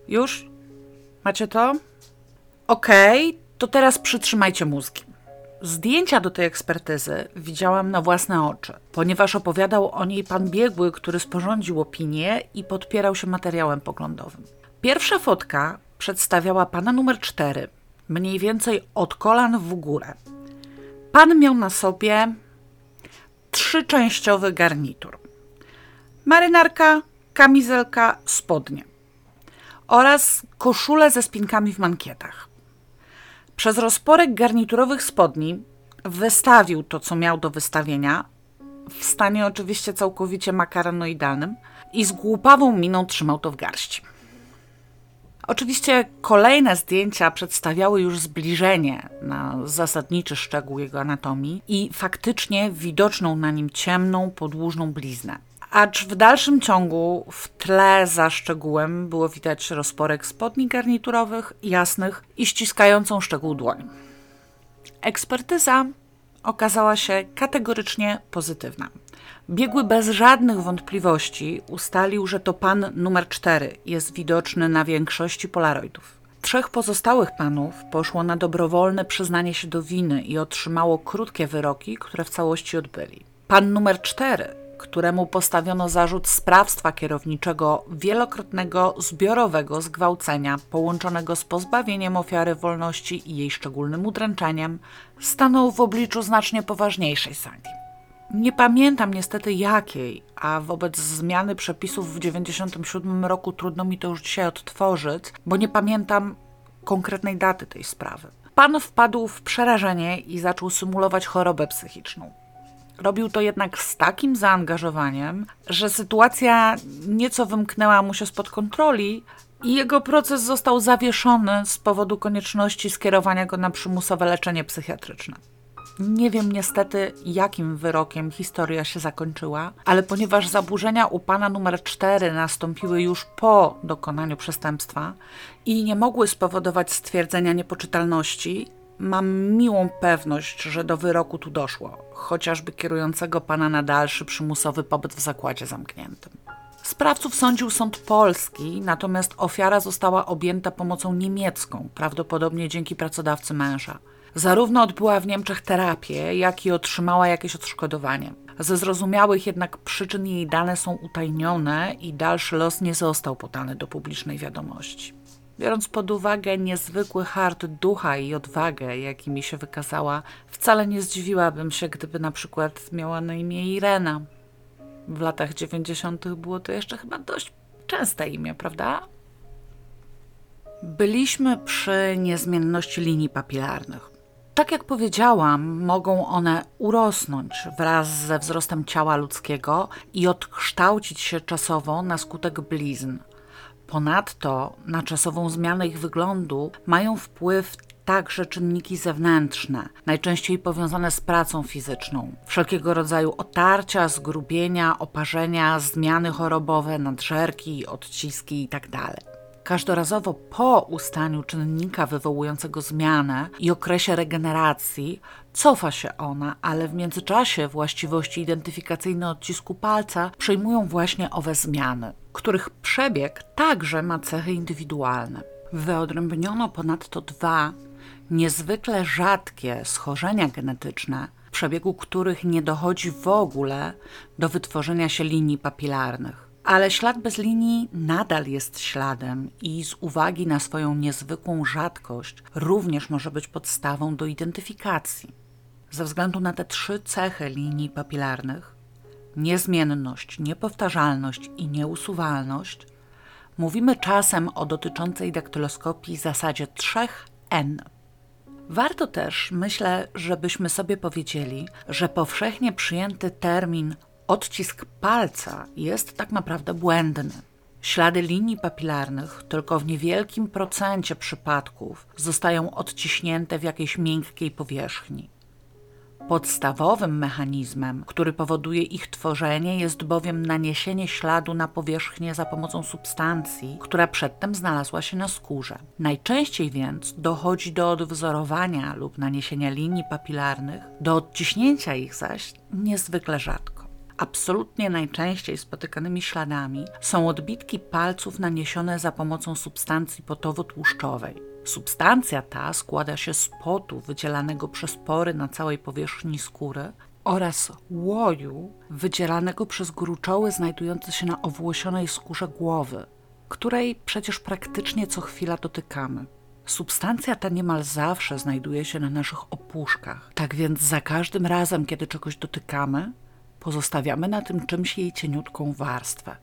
Już? Macie to? Okay, to teraz przytrzymajcie mózgi. Zdjęcia do tej ekspertyzy widziałam na własne oczy, ponieważ opowiadał o niej pan biegły, który sporządził opinię i podpierał się materiałem poglądowym. Pierwsza fotka przedstawiała pana numer 4, mniej więcej od kolan w górę. Pan miał na sobie trzyczęściowy garnitur. Marynarka, kamizelka, spodnie oraz koszulę ze spinkami w mankietach. Przez rozporek garniturowych spodni wystawił to, co miał do wystawienia, w stanie oczywiście całkowicie makaranoidalnym i z głupawą miną trzymał to w garści. Oczywiście kolejne zdjęcia przedstawiały już zbliżenie na zasadniczy szczegół jego anatomii i faktycznie widoczną na nim ciemną, podłużną bliznę. Acz w dalszym ciągu w tle za szczegółem było widać rozporek spodni garniturowych, jasnych i ściskającą szczegół dłoń. Ekspertyza okazała się kategorycznie pozytywna. Biegły bez żadnych wątpliwości ustalił, że to pan numer 4 jest widoczny na większości polaroidów. Trzech pozostałych panów poszło na dobrowolne przyznanie się do winy i otrzymało krótkie wyroki, które w całości odbyli. Pan numer 4 któremu postawiono zarzut sprawstwa kierowniczego wielokrotnego zbiorowego zgwałcenia połączonego z pozbawieniem ofiary wolności i jej szczególnym udręczeniem, stanął w obliczu znacznie poważniejszej sankcji. Nie pamiętam niestety jakiej, a wobec zmiany przepisów w 1997 roku trudno mi to już dzisiaj odtworzyć, bo nie pamiętam konkretnej daty tej sprawy. Pan wpadł w przerażenie i zaczął symulować chorobę psychiczną. Robił to jednak z takim zaangażowaniem, że sytuacja nieco wymknęła mu się spod kontroli, i jego proces został zawieszony z powodu konieczności skierowania go na przymusowe leczenie psychiatryczne. Nie wiem niestety, jakim wyrokiem historia się zakończyła, ale ponieważ zaburzenia u pana numer 4 nastąpiły już po dokonaniu przestępstwa i nie mogły spowodować stwierdzenia niepoczytalności, mam miłą pewność, że do wyroku tu doszło, chociażby kierującego pana na dalszy przymusowy pobyt w zakładzie zamkniętym. Sprawców sądził sąd polski, natomiast ofiara została objęta pomocą niemiecką, prawdopodobnie dzięki pracodawcy męża. Zarówno odbyła w Niemczech terapię, jak i otrzymała jakieś odszkodowanie. Ze zrozumiałych jednak przyczyn jej dane są utajnione i dalszy los nie został podany do publicznej wiadomości. Biorąc pod uwagę niezwykły hart ducha i odwagę, jakimi się wykazała, wcale nie zdziwiłabym się, gdyby na przykład miała na imię Irena. W latach 90. było to jeszcze chyba dość częste imię, prawda? Byliśmy przy niezmienności linii papilarnych. Tak jak powiedziałam, mogą one urosnąć wraz ze wzrostem ciała ludzkiego i odkształcić się czasowo na skutek blizn. Ponadto na czasową zmianę ich wyglądu mają wpływ także czynniki zewnętrzne, najczęściej powiązane z pracą fizyczną. Wszelkiego rodzaju otarcia, zgrubienia, oparzenia, zmiany chorobowe, nadżerki, odciski itd. Każdorazowo po ustaniu czynnika wywołującego zmianę i okresie regeneracji cofa się ona, ale w międzyczasie właściwości identyfikacyjne odcisku palca przejmują właśnie owe zmiany, których przebieg także ma cechy indywidualne. Wyodrębniono ponadto dwa niezwykle rzadkie schorzenia genetyczne, w przebiegu których nie dochodzi w ogóle do wytworzenia się linii papilarnych. Ale ślad bez linii nadal jest śladem i z uwagi na swoją niezwykłą rzadkość również może być podstawą do identyfikacji. Ze względu na te trzy cechy linii papilarnych niezmienność, niepowtarzalność i nieusuwalność mówimy czasem o dotyczącej daktyloskopii zasadzie 3N. Warto też, myślę, żebyśmy sobie powiedzieli, że powszechnie przyjęty termin odcisk palca jest tak naprawdę błędny. Ślady linii papilarnych tylko w niewielkim procencie przypadków zostają odciśnięte w jakiejś miękkiej powierzchni. Podstawowym mechanizmem, który powoduje ich tworzenie, jest bowiem naniesienie śladu na powierzchnię za pomocą substancji, która przedtem znalazła się na skórze. Najczęściej więc dochodzi do odwzorowania lub naniesienia linii papilarnych, do odciśnięcia ich zaś niezwykle rzadko. Absolutnie najczęściej spotykanymi śladami są odbitki palców naniesione za pomocą substancji potowo-tłuszczowej. Substancja ta składa się z potu wydzielanego przez pory na całej powierzchni skóry oraz łoju wydzielanego przez gruczoły znajdujące się na owłosionej skórze głowy, której przecież praktycznie co chwila dotykamy. Substancja ta niemal zawsze znajduje się na naszych opuszkach, tak więc za każdym razem, kiedy czegoś dotykamy, pozostawiamy na tym czymś jej cieniutką warstwę.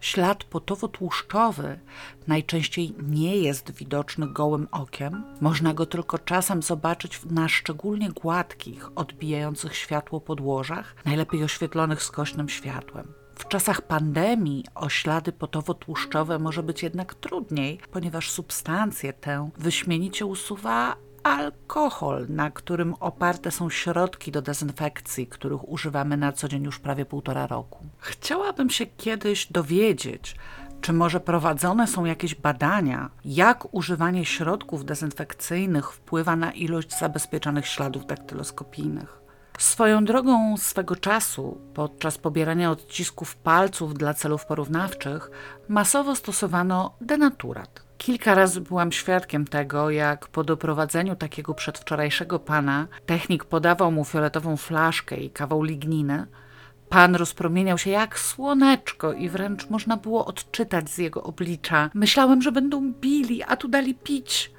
Ślad potowo-tłuszczowy najczęściej nie jest widoczny gołym okiem, można go tylko czasem zobaczyć na szczególnie gładkich, odbijających światło podłożach, najlepiej oświetlonych skośnym światłem. W czasach pandemii o ślady potowo-tłuszczowe może być jednak trudniej, ponieważ substancję tę wyśmienicie usuwa alkohol, na którym oparte są środki do dezynfekcji, których używamy na co dzień już prawie półtora roku. Chciałabym się kiedyś dowiedzieć, czy może prowadzone są jakieś badania, jak używanie środków dezynfekcyjnych wpływa na ilość zabezpieczonych śladów daktyloskopijnych. Swoją drogą swego czasu, podczas pobierania odcisków palców dla celów porównawczych, masowo stosowano denaturat. Kilka razy byłam świadkiem tego, jak po doprowadzeniu takiego przedwczorajszego pana technik podawał mu fioletową flaszkę i kawał ligniny. Pan rozpromieniał się jak słoneczko i wręcz można było odczytać z jego oblicza. Myślałem, że będą bili, a tu dali pić.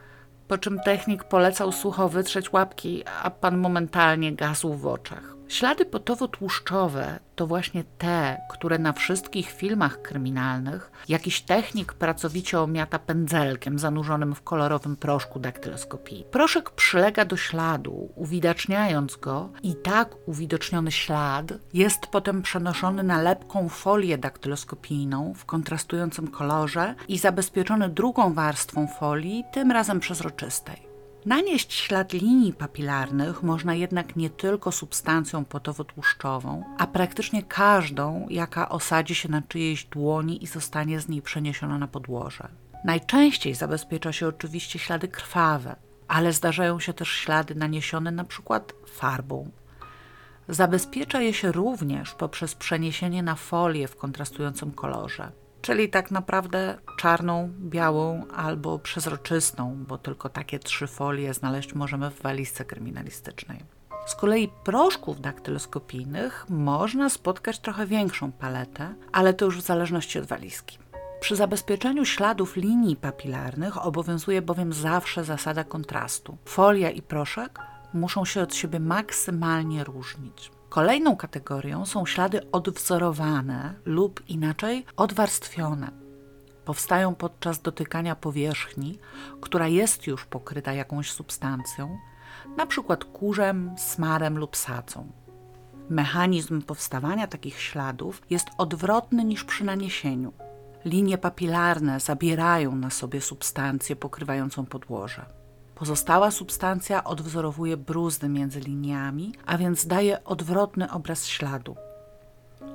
Po czym technik polecał sucho wytrzeć łapki, a pan momentalnie gasł w oczach. Ślady potowo-tłuszczowe to właśnie te, które na wszystkich filmach kryminalnych jakiś technik pracowicie omiata pędzelkiem zanurzonym w kolorowym proszku daktyloskopii. Proszek przylega do śladu, uwidaczniając go i tak uwidoczniony ślad jest potem przenoszony na lepką folię daktyloskopijną w kontrastującym kolorze i zabezpieczony drugą warstwą folii, tym razem przezroczystej. Nanieść ślad linii papilarnych można jednak nie tylko substancją potowo-tłuszczową, a praktycznie każdą, jaka osadzi się na czyjejś dłoni i zostanie z niej przeniesiona na podłoże. Najczęściej zabezpiecza się oczywiście ślady krwawe, ale zdarzają się też ślady naniesione na przykład farbą. Zabezpiecza je się również poprzez przeniesienie na folię w kontrastującym kolorze czyli tak naprawdę czarną, białą albo przezroczystą, bo tylko takie trzy folie znaleźć możemy w walizce kryminalistycznej. Z kolei proszków daktyloskopijnych można spotkać trochę większą paletę, ale to już w zależności od walizki. Przy zabezpieczeniu śladów linii papilarnych obowiązuje bowiem zawsze zasada kontrastu. Folia i proszek muszą się od siebie maksymalnie różnić. Kolejną kategorią są ślady odwzorowane lub inaczej odwarstwione. Powstają podczas dotykania powierzchni, która jest już pokryta jakąś substancją, np. kurzem, smarem lub sadzą. Mechanizm powstawania takich śladów jest odwrotny niż przy naniesieniu. Linie papilarne zabierają na sobie substancję pokrywającą podłoże. Pozostała substancja odwzorowuje bruzdy między liniami, a więc daje odwrotny obraz śladu.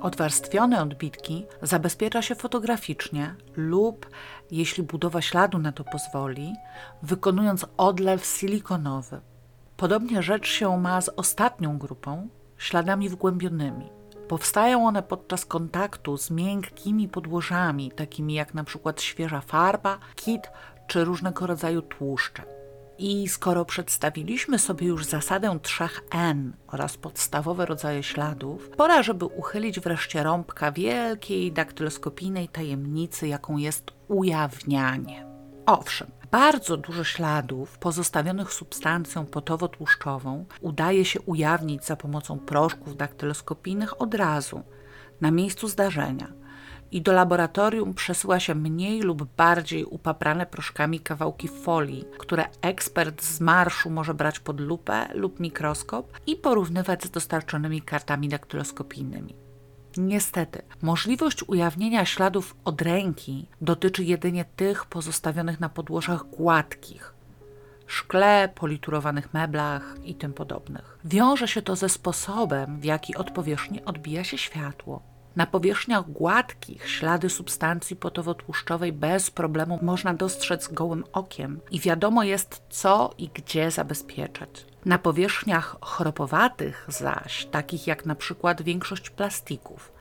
Odwarstwione odbitki zabezpiecza się fotograficznie lub, jeśli budowa śladu na to pozwoli, wykonując odlew silikonowy. Podobnie rzecz się ma z ostatnią grupą, śladami wgłębionymi. Powstają one podczas kontaktu z miękkimi podłożami, takimi jak przykład świeża farba, kit czy różnego rodzaju tłuszcze. I skoro przedstawiliśmy sobie już zasadę trzech N oraz podstawowe rodzaje śladów, pora, żeby uchylić wreszcie rąbka wielkiej daktyloskopijnej tajemnicy, jaką jest ujawnianie. Owszem, bardzo dużo śladów pozostawionych substancją potowo-tłuszczową udaje się ujawnić za pomocą proszków daktyloskopijnych od razu, na miejscu zdarzenia – i do laboratorium przesyła się mniej lub bardziej upaprane proszkami kawałki folii, które ekspert z marszu może brać pod lupę lub mikroskop i porównywać z dostarczonymi kartami daktyloskopijnymi. Niestety, możliwość ujawnienia śladów od ręki dotyczy jedynie tych pozostawionych na podłożach gładkich, szkle, politurowanych meblach i tym podobnych. Wiąże się to ze sposobem, w jaki od powierzchni odbija się światło. Na powierzchniach gładkich ślady substancji potowotłuszczowej bez problemu można dostrzec gołym okiem i wiadomo jest, co i gdzie zabezpieczać. Na powierzchniach chropowatych zaś, takich jak na przykład większość plastików,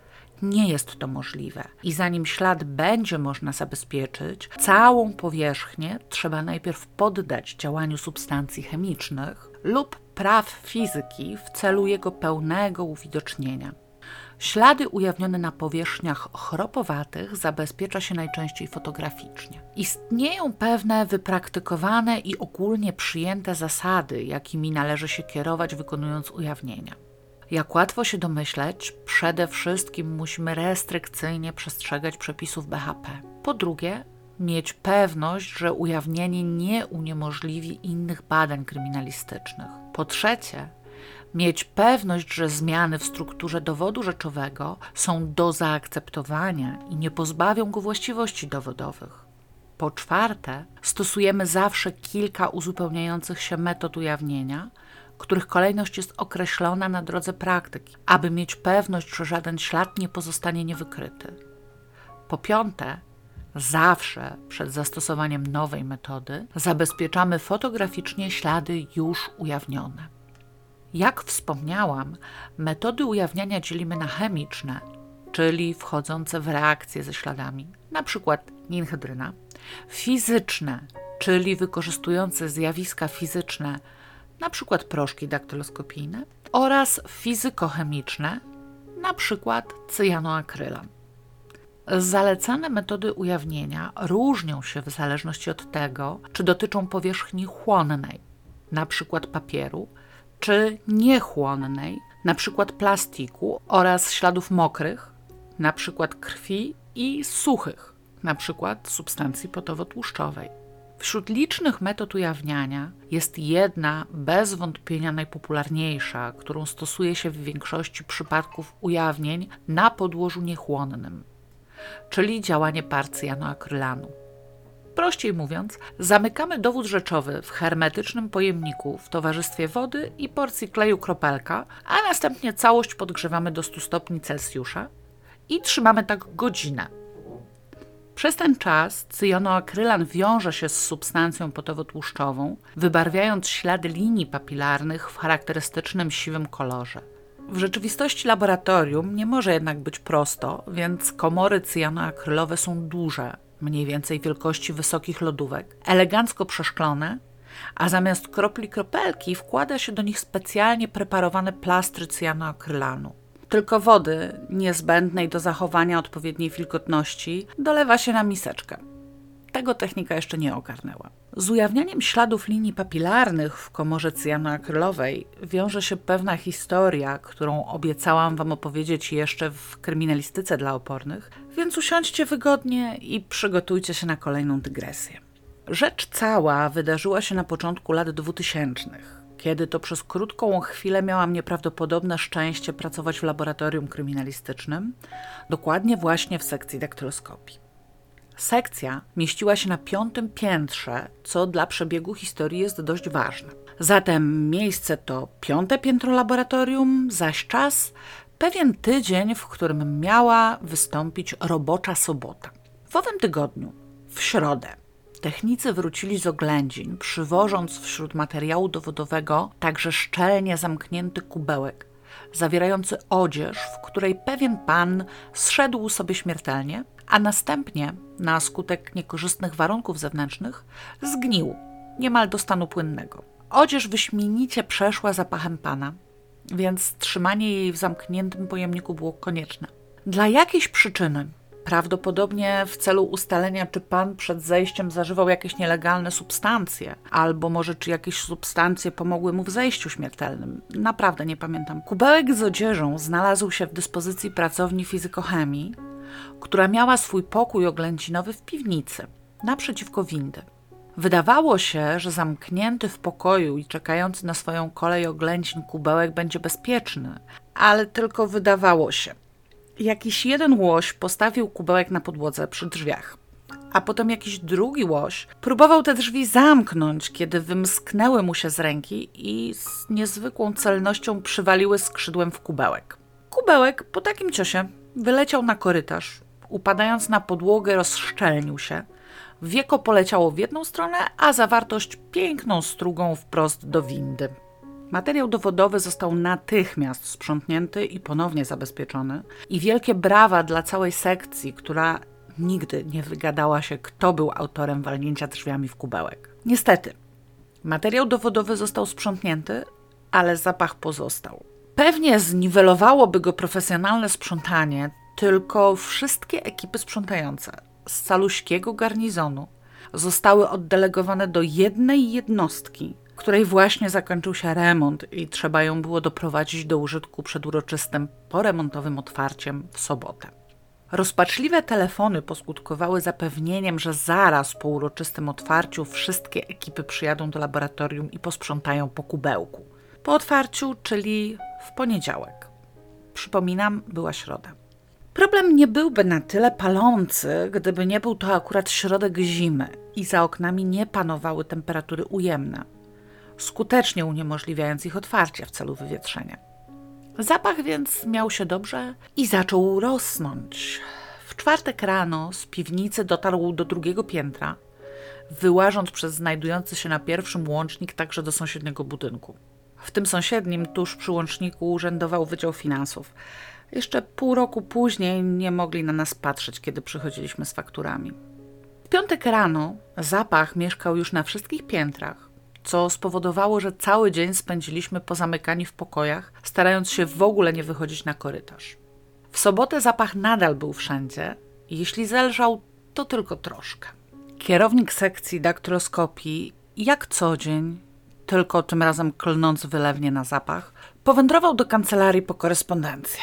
nie jest to możliwe. I zanim ślad będzie można zabezpieczyć, całą powierzchnię trzeba najpierw poddać działaniu substancji chemicznych lub praw fizyki w celu jego pełnego uwidocznienia. Ślady ujawnione na powierzchniach chropowatych zabezpiecza się najczęściej fotograficznie. Istnieją pewne wypraktykowane i ogólnie przyjęte zasady, jakimi należy się kierować wykonując ujawnienia. Jak łatwo się domyśleć, przede wszystkim musimy restrykcyjnie przestrzegać przepisów BHP. Po drugie, mieć pewność, że ujawnienie nie uniemożliwi innych badań kryminalistycznych. Po trzecie, mieć pewność, że zmiany w strukturze dowodu rzeczowego są do zaakceptowania i nie pozbawią go właściwości dowodowych. Po czwarte, stosujemy zawsze kilka uzupełniających się metod ujawnienia, których kolejność jest określona na drodze praktyki, aby mieć pewność, że żaden ślad nie pozostanie niewykryty. Po piąte, zawsze przed zastosowaniem nowej metody zabezpieczamy fotograficznie ślady już ujawnione. Jak wspomniałam, metody ujawniania dzielimy na chemiczne, czyli wchodzące w reakcję ze śladami, np. ninhydryna, fizyczne, czyli wykorzystujące zjawiska fizyczne, np. proszki daktyloskopijne, oraz fizykochemiczne, np. cyjanoakrylan. Zalecane metody ujawnienia różnią się w zależności od tego, czy dotyczą powierzchni chłonnej, np. papieru, czy niechłonnej, przykład plastiku oraz śladów mokrych, przykład krwi i suchych, przykład substancji potowo-tłuszczowej. Wśród licznych metod ujawniania jest jedna bez wątpienia najpopularniejsza, którą stosuje się w większości przypadków ujawnień na podłożu niechłonnym, czyli działanie parcyjanoakrylanu. Prościej mówiąc, zamykamy dowód rzeczowy w hermetycznym pojemniku w towarzystwie wody i porcji kleju kropelka, a następnie całość podgrzewamy do 100 stopni Celsjusza i trzymamy tak godzinę. Przez ten czas cyjanoakrylan wiąże się z substancją potowo-tłuszczową, wybarwiając ślady linii papilarnych w charakterystycznym siwym kolorze. W rzeczywistości laboratorium nie może jednak być prosto, więc komory cyjanoakrylowe są duże, mniej więcej wielkości wysokich lodówek, elegancko przeszklone, a zamiast kropli kropelki wkłada się do nich specjalnie preparowane plastry cyjanoakrylanu. Tylko wody, niezbędnej do zachowania odpowiedniej wilgotności, dolewa się na miseczkę. Tego technika jeszcze nie ogarnęła. Z ujawnianiem śladów linii papilarnych w komorze cyjanoakrylowej wiąże się pewna historia, którą obiecałam Wam opowiedzieć jeszcze w kryminalistyce dla opornych, więc usiądźcie wygodnie i przygotujcie się na kolejną dygresję. Rzecz cała wydarzyła się na początku lat 2000 kiedy to przez krótką chwilę miałam nieprawdopodobne szczęście pracować w laboratorium kryminalistycznym, dokładnie właśnie w sekcji daktyloskopii. Sekcja mieściła się na piątym piętrze, co dla przebiegu historii jest dość ważne. Zatem miejsce to piąte piętro laboratorium, zaś czas pewien tydzień, w którym miała wystąpić robocza sobota. W owym tygodniu, w środę, technicy wrócili z oględzin, przywożąc wśród materiału dowodowego także szczelnie zamknięty kubełek, zawierający odzież, w której pewien pan zszedł sobie śmiertelnie, a następnie, na skutek niekorzystnych warunków zewnętrznych, zgnił, niemal do stanu płynnego. Odzież wyśmienicie przeszła zapachem pana, więc trzymanie jej w zamkniętym pojemniku było konieczne. Dla jakiejś przyczyny Prawdopodobnie w celu ustalenia, czy pan przed zejściem zażywał jakieś nielegalne substancje, albo może czy jakieś substancje pomogły mu w zejściu śmiertelnym. Naprawdę nie pamiętam. Kubełek z odzieżą znalazł się w dyspozycji pracowni fizykochemii, która miała swój pokój oględzinowy w piwnicy, naprzeciwko windy. Wydawało się, że zamknięty w pokoju i czekający na swoją kolej oględzin kubełek będzie bezpieczny, ale tylko wydawało się. Jakiś jeden łoś postawił kubełek na podłodze przy drzwiach, a potem jakiś drugi łoś próbował te drzwi zamknąć, kiedy wymsknęły mu się z ręki i z niezwykłą celnością przywaliły skrzydłem w kubełek. Kubełek po takim ciosie wyleciał na korytarz, upadając na podłogę rozszczelnił się. Wieko poleciało w jedną stronę, a zawartość piękną strugą wprost do windy. Materiał dowodowy został natychmiast sprzątnięty i ponownie zabezpieczony. I wielkie brawa dla całej sekcji, która nigdy nie wygadała się, kto był autorem walnięcia drzwiami w kubełek. Niestety, materiał dowodowy został sprzątnięty, ale zapach pozostał. Pewnie zniwelowałoby go profesjonalne sprzątanie, tylko wszystkie ekipy sprzątające z caluśkiego garnizonu zostały oddelegowane do jednej jednostki, której właśnie zakończył się remont i trzeba ją było doprowadzić do użytku przed uroczystym poremontowym otwarciem w sobotę. Rozpaczliwe telefony poskutkowały zapewnieniem, że zaraz po uroczystym otwarciu wszystkie ekipy przyjadą do laboratorium i posprzątają po kubełku. Po otwarciu, czyli w poniedziałek. Przypominam, była środa. Problem nie byłby na tyle palący, gdyby nie był to akurat środek zimy i za oknami nie panowały temperatury ujemne skutecznie uniemożliwiając ich otwarcie w celu wywietrzenia. Zapach więc miał się dobrze i zaczął rosnąć. W czwartek rano z piwnicy dotarł do drugiego piętra, wyłażąc przez znajdujący się na pierwszym łącznik także do sąsiedniego budynku. W tym sąsiednim, tuż przy łączniku, urzędował Wydział Finansów. Jeszcze pół roku później nie mogli na nas patrzeć, kiedy przychodziliśmy z fakturami. W piątek rano zapach mieszkał już na wszystkich piętrach co spowodowało, że cały dzień spędziliśmy pozamykani w pokojach, starając się w ogóle nie wychodzić na korytarz. W sobotę zapach nadal był wszędzie, jeśli zelżał, to tylko troszkę. Kierownik sekcji daktyloskopii, jak co dzień, tylko tym razem klnąc wylewnie na zapach, Powędrował do kancelarii po korespondencję.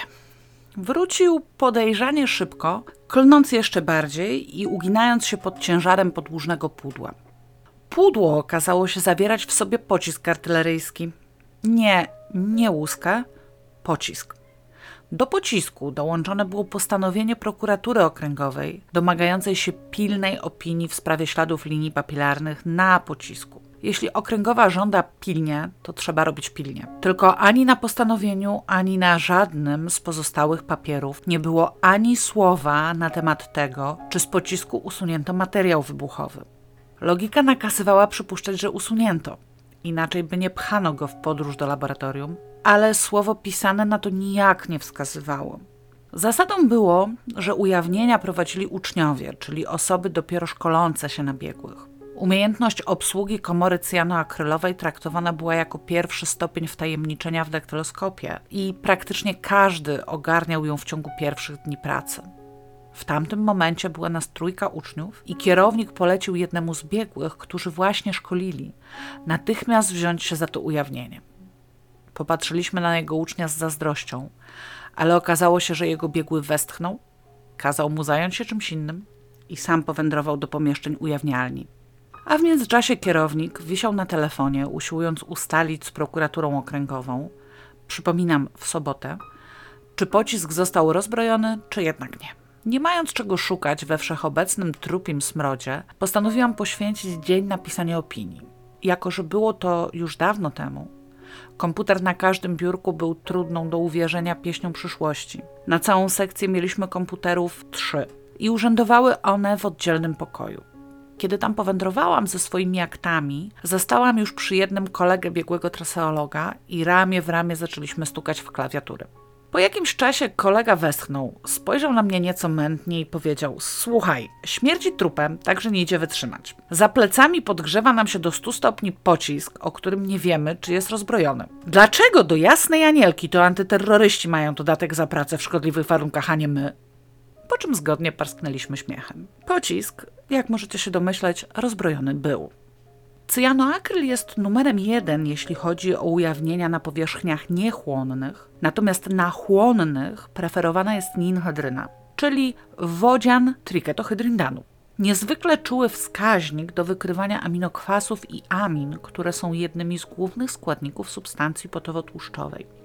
Wrócił podejrzanie szybko, klnąc jeszcze bardziej i uginając się pod ciężarem podłużnego pudła. Pudło okazało się zawierać w sobie pocisk artyleryjski. Nie, nie łuskę, pocisk. Do pocisku dołączone było postanowienie prokuratury okręgowej domagającej się pilnej opinii w sprawie śladów linii papilarnych na pocisku. Jeśli okręgowa żąda pilnie, to trzeba robić pilnie. Tylko ani na postanowieniu, ani na żadnym z pozostałych papierów nie było ani słowa na temat tego, czy z pocisku usunięto materiał wybuchowy. Logika nakazywała przypuszczać, że usunięto. Inaczej by nie pchano go w podróż do laboratorium, ale słowo pisane na to nijak nie wskazywało. Zasadą było, że ujawnienia prowadzili uczniowie, czyli osoby dopiero szkolące się na biegłych. Umiejętność obsługi komory cyjanoakrylowej traktowana była jako pierwszy stopień wtajemniczenia w daktyloskopie i praktycznie każdy ogarniał ją w ciągu pierwszych dni pracy. W tamtym momencie była nas trójka uczniów i kierownik polecił jednemu z biegłych, którzy właśnie szkolili, natychmiast wziąć się za to ujawnienie. Popatrzyliśmy na jego ucznia z zazdrością, ale okazało się, że jego biegły westchnął, kazał mu zająć się czymś innym i sam powędrował do pomieszczeń ujawnialni. A w międzyczasie kierownik wisiał na telefonie, usiłując ustalić z prokuraturą okręgową, przypominam w sobotę, czy pocisk został rozbrojony, czy jednak nie. Nie mając czego szukać we wszechobecnym trupim smrodzie, postanowiłam poświęcić dzień na pisanie opinii. Jako, że było to już dawno temu, komputer na każdym biurku był trudną do uwierzenia pieśnią przyszłości. Na całą sekcję mieliśmy komputerów trzy i urzędowały one w oddzielnym pokoju. Kiedy tam powędrowałam ze swoimi aktami, zastałam już przy jednym kolegę biegłego traseologa i ramię w ramię zaczęliśmy stukać w klawiatury. Po jakimś czasie kolega westchnął, spojrzał na mnie nieco mętnie i powiedział: Słuchaj, śmierdzi trupem, także nie idzie wytrzymać. Za plecami podgrzewa nam się do 100 stopni pocisk, o którym nie wiemy, czy jest rozbrojony. Dlaczego do jasnej anielki to antyterroryści mają dodatek za pracę w szkodliwych warunkach, a nie my? Po czym zgodnie parsknęliśmy śmiechem. Pocisk, jak możecie się domyśleć, rozbrojony był. Cyjanoakryl jest numerem jeden, jeśli chodzi o ujawnienia na powierzchniach niechłonnych, natomiast na chłonnych preferowana jest ninhydryna, czyli wodzian triketohydrindanu. Niezwykle czuły wskaźnik do wykrywania aminokwasów i amin, które są jednymi z głównych składników substancji potowotłuszczowej.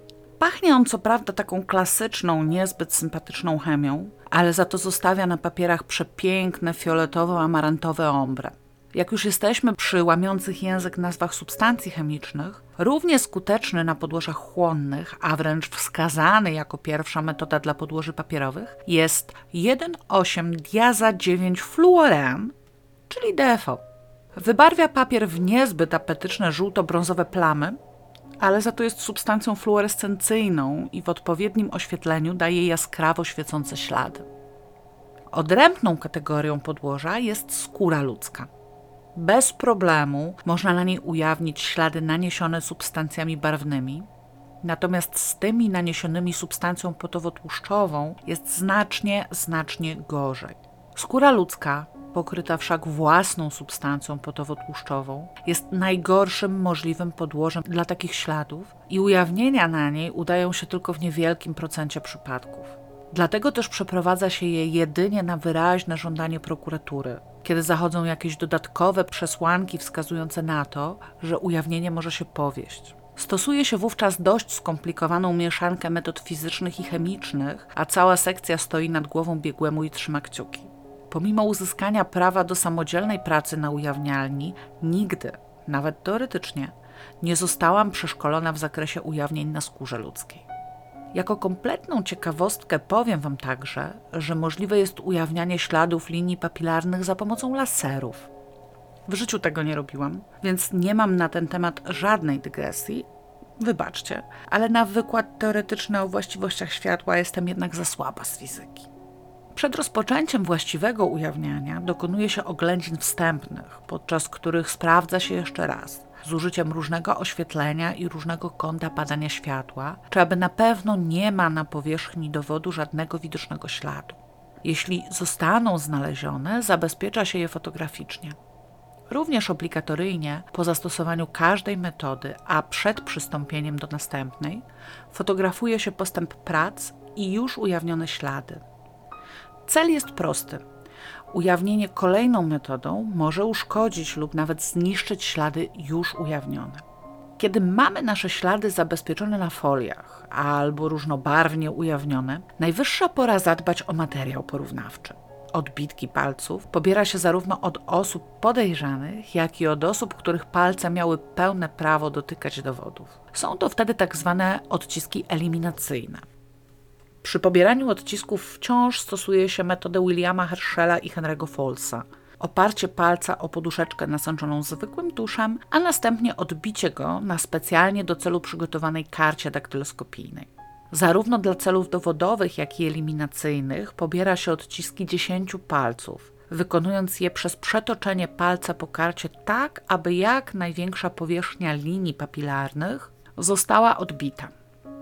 Pachnie on co prawda taką klasyczną, niezbyt sympatyczną chemią, ale za to zostawia na papierach przepiękne fioletowo-amarantowe ombre. Jak już jesteśmy przy łamiących język nazwach substancji chemicznych, równie skuteczny na podłożach chłonnych, a wręcz wskazany jako pierwsza metoda dla podłoży papierowych, jest 1,8-diaza-9-fluorean, czyli DFO. Wybarwia papier w niezbyt apetyczne żółto-brązowe plamy, ale za to jest substancją fluorescencyjną i w odpowiednim oświetleniu daje jaskrawo świecące ślady. Odrębną kategorią podłoża jest skóra ludzka. Bez problemu można na niej ujawnić ślady naniesione substancjami barwnymi, natomiast z tymi naniesionymi substancją potowotłuszczową jest znacznie, znacznie gorzej. Skóra ludzka, pokryta wszak własną substancją potowotłuszczową, jest najgorszym możliwym podłożem dla takich śladów i ujawnienia na niej udają się tylko w niewielkim procencie przypadków. Dlatego też przeprowadza się je jedynie na wyraźne żądanie prokuratury, kiedy zachodzą jakieś dodatkowe przesłanki wskazujące na to, że ujawnienie może się powieść. Stosuje się wówczas dość skomplikowaną mieszankę metod fizycznych i chemicznych, a cała sekcja stoi nad głową biegłemu i trzyma kciuki. Pomimo uzyskania prawa do samodzielnej pracy na ujawnialni, nigdy, nawet teoretycznie, nie zostałam przeszkolona w zakresie ujawnień na skórze ludzkiej. Jako kompletną ciekawostkę powiem Wam także, że możliwe jest ujawnianie śladów linii papilarnych za pomocą laserów. W życiu tego nie robiłam, więc nie mam na ten temat żadnej dygresji. Wybaczcie, ale na wykład teoretyczny o właściwościach światła jestem jednak za słaba z fizyki. Przed rozpoczęciem właściwego ujawniania dokonuje się oględzin wstępnych, podczas których sprawdza się jeszcze raz, z użyciem różnego oświetlenia i różnego kąta padania światła, czy aby na pewno nie ma na powierzchni dowodu żadnego widocznego śladu. Jeśli zostaną znalezione, zabezpiecza się je fotograficznie. Również obligatoryjnie po zastosowaniu każdej metody, a przed przystąpieniem do następnej, fotografuje się postęp prac i już ujawnione ślady. Cel jest prosty. Ujawnienie kolejną metodą może uszkodzić lub nawet zniszczyć ślady już ujawnione. Kiedy mamy nasze ślady zabezpieczone na foliach albo różnobarwnie ujawnione, najwyższa pora zadbać o materiał porównawczy. Odbitki palców pobiera się zarówno od osób podejrzanych, jak i od osób, których palce miały pełne prawo dotykać dowodów. Są to wtedy tak zwane odciski eliminacyjne. Przy pobieraniu odcisków wciąż stosuje się metodę Williama Herschela i Henry'ego Fallsa – oparcie palca o poduszeczkę nasączoną zwykłym tuszem, a następnie odbicie go na specjalnie do celu przygotowanej karcie daktyloskopijnej. Zarówno dla celów dowodowych, jak i eliminacyjnych pobiera się odciski 10 palców, wykonując je przez przetoczenie palca po karcie tak, aby jak największa powierzchnia linii papilarnych została odbita.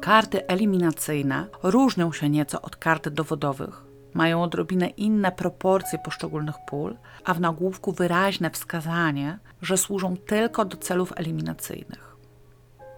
Karty eliminacyjne różnią się nieco od kart dowodowych, mają odrobinę inne proporcje poszczególnych pól, a w nagłówku wyraźne wskazanie, że służą tylko do celów eliminacyjnych.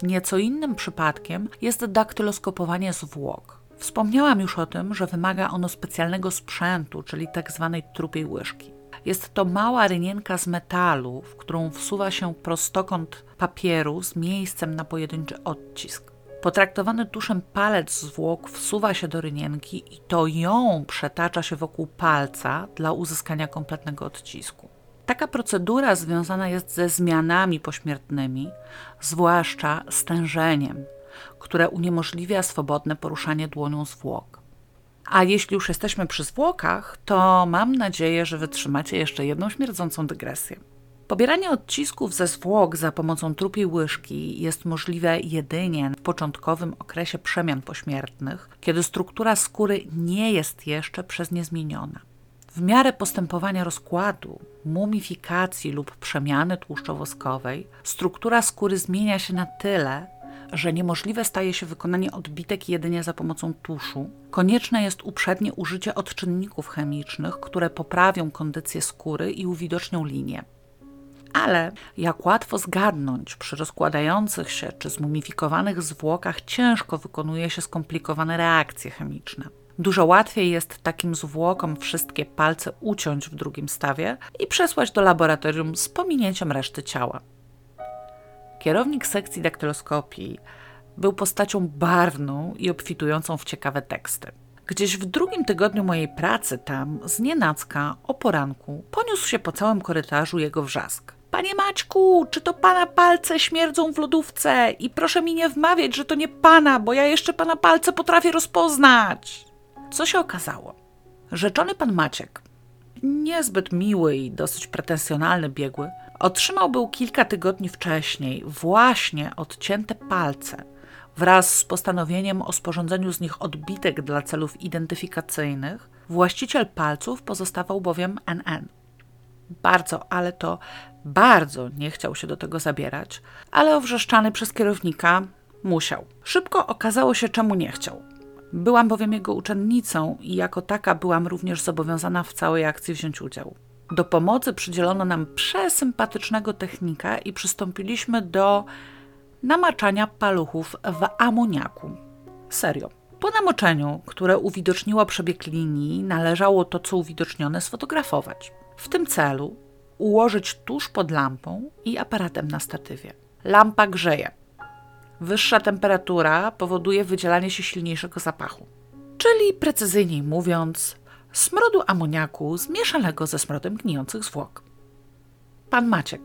Nieco innym przypadkiem jest daktyloskopowanie zwłok. Wspomniałam już o tym, że wymaga ono specjalnego sprzętu, czyli tzw. Tak trupiej łyżki. Jest to mała rynienka z metalu, w którą wsuwa się prostokąt papieru z miejscem na pojedynczy odcisk. Potraktowany tuszem palec zwłok wsuwa się do rynienki i to ją przetacza się wokół palca dla uzyskania kompletnego odcisku. Taka procedura związana jest ze zmianami pośmiertnymi, zwłaszcza stężeniem, które uniemożliwia swobodne poruszanie dłonią zwłok. A jeśli już jesteśmy przy zwłokach, to mam nadzieję, że wytrzymacie jeszcze jedną śmierdzącą dygresję. Pobieranie odcisków ze zwłok za pomocą trupiej łyżki jest możliwe jedynie w początkowym okresie przemian pośmiertnych, kiedy struktura skóry nie jest jeszcze przez nie zmieniona. W miarę postępowania rozkładu, mumifikacji lub przemiany tłuszczowoskowej, struktura skóry zmienia się na tyle, że niemożliwe staje się wykonanie odbitek jedynie za pomocą tuszu. Konieczne jest uprzednie użycie odczynników chemicznych, które poprawią kondycję skóry i uwidocznią linię. Ale jak łatwo zgadnąć, przy rozkładających się czy zmumifikowanych zwłokach ciężko wykonuje się skomplikowane reakcje chemiczne. Dużo łatwiej jest takim zwłokom wszystkie palce uciąć w drugim stawie i przesłać do laboratorium z pominięciem reszty ciała. Kierownik sekcji daktyloskopii był postacią barwną i obfitującą w ciekawe teksty. Gdzieś w drugim tygodniu mojej pracy tam, z nienacka, o poranku, poniósł się po całym korytarzu jego wrzask. Panie Maćku, czy to pana palce śmierdzą w lodówce? I proszę mi nie wmawiać, że to nie pana, bo ja jeszcze pana palce potrafię rozpoznać. Co się okazało? Rzeczony pan Maciek, niezbyt miły i dosyć pretensjonalny biegły, otrzymał był kilka tygodni wcześniej właśnie odcięte palce wraz z postanowieniem o sporządzeniu z nich odbitek dla celów identyfikacyjnych. Właściciel palców pozostawał bowiem NN. Bardzo, ale to bardzo nie chciał się do tego zabierać, ale owrzeszczany przez kierownika musiał. Szybko okazało się, czemu nie chciał. Byłam bowiem jego uczennicą i jako taka byłam również zobowiązana w całej akcji wziąć udział. Do pomocy przydzielono nam przesympatycznego technika i przystąpiliśmy do namaczania paluchów w amoniaku. Serio. Po namoczeniu, które uwidoczniło przebieg linii, należało to, co uwidocznione, sfotografować. W tym celu ułożyć tuż pod lampą i aparatem na statywie. Lampa grzeje. Wyższa temperatura powoduje wydzielanie się silniejszego zapachu. Czyli precyzyjniej mówiąc, smrodu amoniaku zmieszanego ze smrodem gnijących zwłok. Pan Maciek,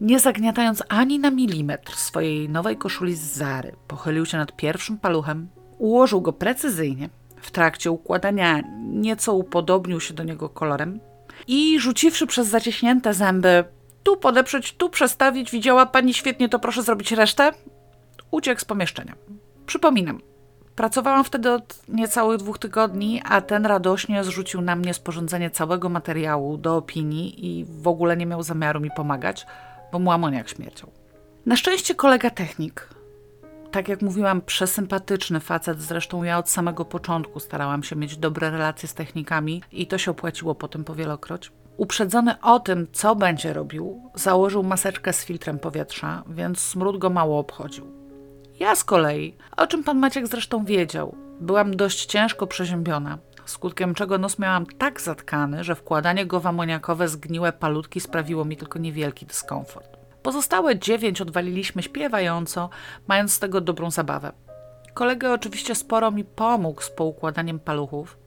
nie zagniatając ani na milimetr swojej nowej koszuli z Zary, pochylił się nad pierwszym paluchem, ułożył go precyzyjnie. W trakcie układania nieco upodobnił się do niego kolorem, i rzuciwszy przez zaciśnięte zęby, tu podeprzeć, tu przestawić, widziała pani świetnie, to proszę zrobić resztę, uciekł z pomieszczenia. Przypominam, pracowałam wtedy od niecałych dwóch tygodni, a ten radośnie zrzucił na mnie sporządzenie całego materiału do opinii i w ogóle nie miał zamiaru mi pomagać, bo mu amoniak śmierciał. Na szczęście kolega technik, tak jak mówiłam, przesympatyczny facet. Zresztą ja od samego początku starałam się mieć dobre relacje z technikami i to się opłaciło potem powielokroć. Uprzedzony o tym, co będzie robił, założył maseczkę z filtrem powietrza, więc smród go mało obchodził. Ja z kolei, o czym pan Maciek zresztą wiedział, byłam dość ciężko przeziębiona, skutkiem czego nos miałam tak zatkany, że wkładanie go w amoniakowe zgniłe palutki sprawiło mi tylko niewielki dyskomfort. Pozostałe dziewięć odwaliliśmy śpiewająco, mając z tego dobrą zabawę. Kolega oczywiście sporo mi pomógł z poukładaniem paluchów.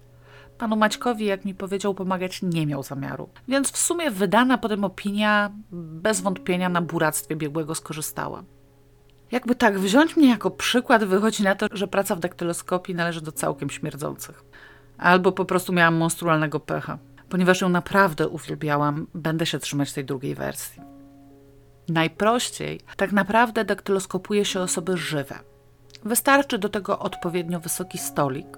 Panu Maćkowi, jak mi powiedział, pomagać nie miał zamiaru. Więc w sumie wydana potem opinia bez wątpienia na buractwie biegłego skorzystała. Jakby tak wziąć mnie jako przykład, wychodzi na to, że praca w daktyloskopii należy do całkiem śmierdzących. Albo po prostu miałam monstrualnego pecha. Ponieważ ją naprawdę uwielbiałam, będę się trzymać tej drugiej wersji. Najprościej tak naprawdę daktyloskopuje się osoby żywe. Wystarczy do tego odpowiednio wysoki stolik,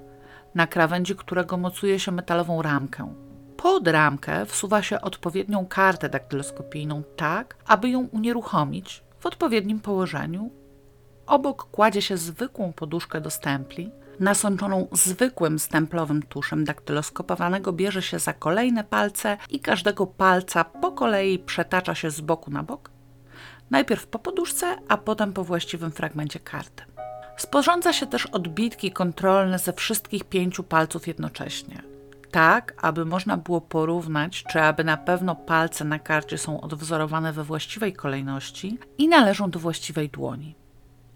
na krawędzi którego mocuje się metalową ramkę. Pod ramkę wsuwa się odpowiednią kartę daktyloskopijną tak, aby ją unieruchomić w odpowiednim położeniu. Obok kładzie się zwykłą poduszkę do stempli, nasączoną zwykłym stemplowym tuszem daktyloskopowanego bierze się za kolejne palce i każdego palca po kolei przetacza się z boku na bok, najpierw po poduszce, a potem po właściwym fragmencie karty. Sporządza się też odbitki kontrolne ze wszystkich pięciu palców jednocześnie. Tak, aby można było porównać, czy aby na pewno palce na karcie są odwzorowane we właściwej kolejności i należą do właściwej dłoni.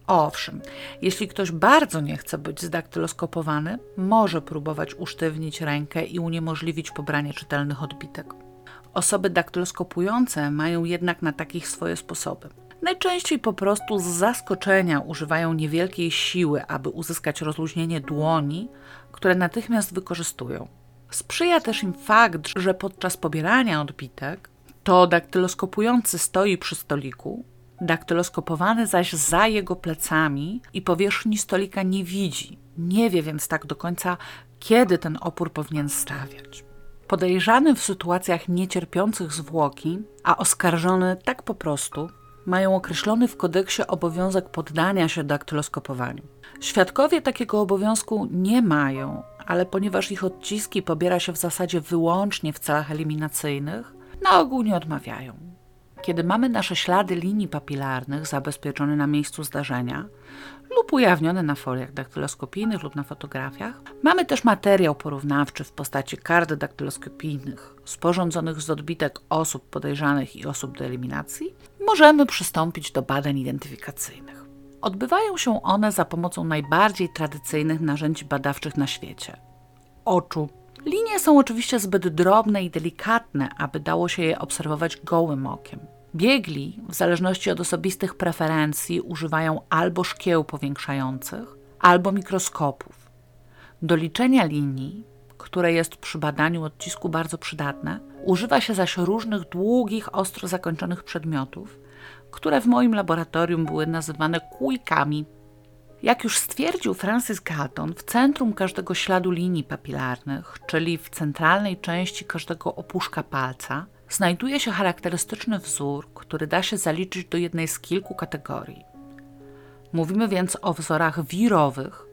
Owszem, jeśli ktoś bardzo nie chce być zdaktyloskopowany, może próbować usztywnić rękę i uniemożliwić pobranie czytelnych odbitek. Osoby daktyloskopujące mają jednak na takich swoje sposoby. Najczęściej po prostu z zaskoczenia używają niewielkiej siły, aby uzyskać rozluźnienie dłoni, które natychmiast wykorzystują. Sprzyja też im fakt, że podczas pobierania odbitek to daktyloskopujący stoi przy stoliku, daktyloskopowany zaś za jego plecami i powierzchni stolika nie widzi. Nie wie więc tak do końca, kiedy ten opór powinien stawiać. Podejrzany w sytuacjach niecierpiących zwłoki, a oskarżony tak po prostu, mają określony w kodeksie obowiązek poddania się daktyloskopowaniu. Świadkowie takiego obowiązku nie mają, ale ponieważ ich odciski pobiera się w zasadzie wyłącznie w celach eliminacyjnych, na ogół nie odmawiają. Kiedy mamy nasze ślady linii papilarnych zabezpieczone na miejscu zdarzenia lub ujawnione na foliach daktyloskopijnych lub na fotografiach, mamy też materiał porównawczy w postaci kart daktyloskopijnych sporządzonych z odbitek osób podejrzanych i osób do eliminacji, możemy przystąpić do badań identyfikacyjnych. Odbywają się one za pomocą najbardziej tradycyjnych narzędzi badawczych na świecie oczu. Linie są oczywiście zbyt drobne i delikatne, aby dało się je obserwować gołym okiem. Biegli, w zależności od osobistych preferencji, używają albo szkieł powiększających, albo mikroskopów. Do liczenia linii, które jest przy badaniu odcisku bardzo przydatne, używa się zaś różnych długich, ostro zakończonych przedmiotów, które w moim laboratorium były nazywane kujkami. Jak już stwierdził Francis Galton, w centrum każdego śladu linii papilarnych, czyli w centralnej części każdego opuszka palca, znajduje się charakterystyczny wzór, który da się zaliczyć do jednej z kilku kategorii. Mówimy więc o wzorach wirowych,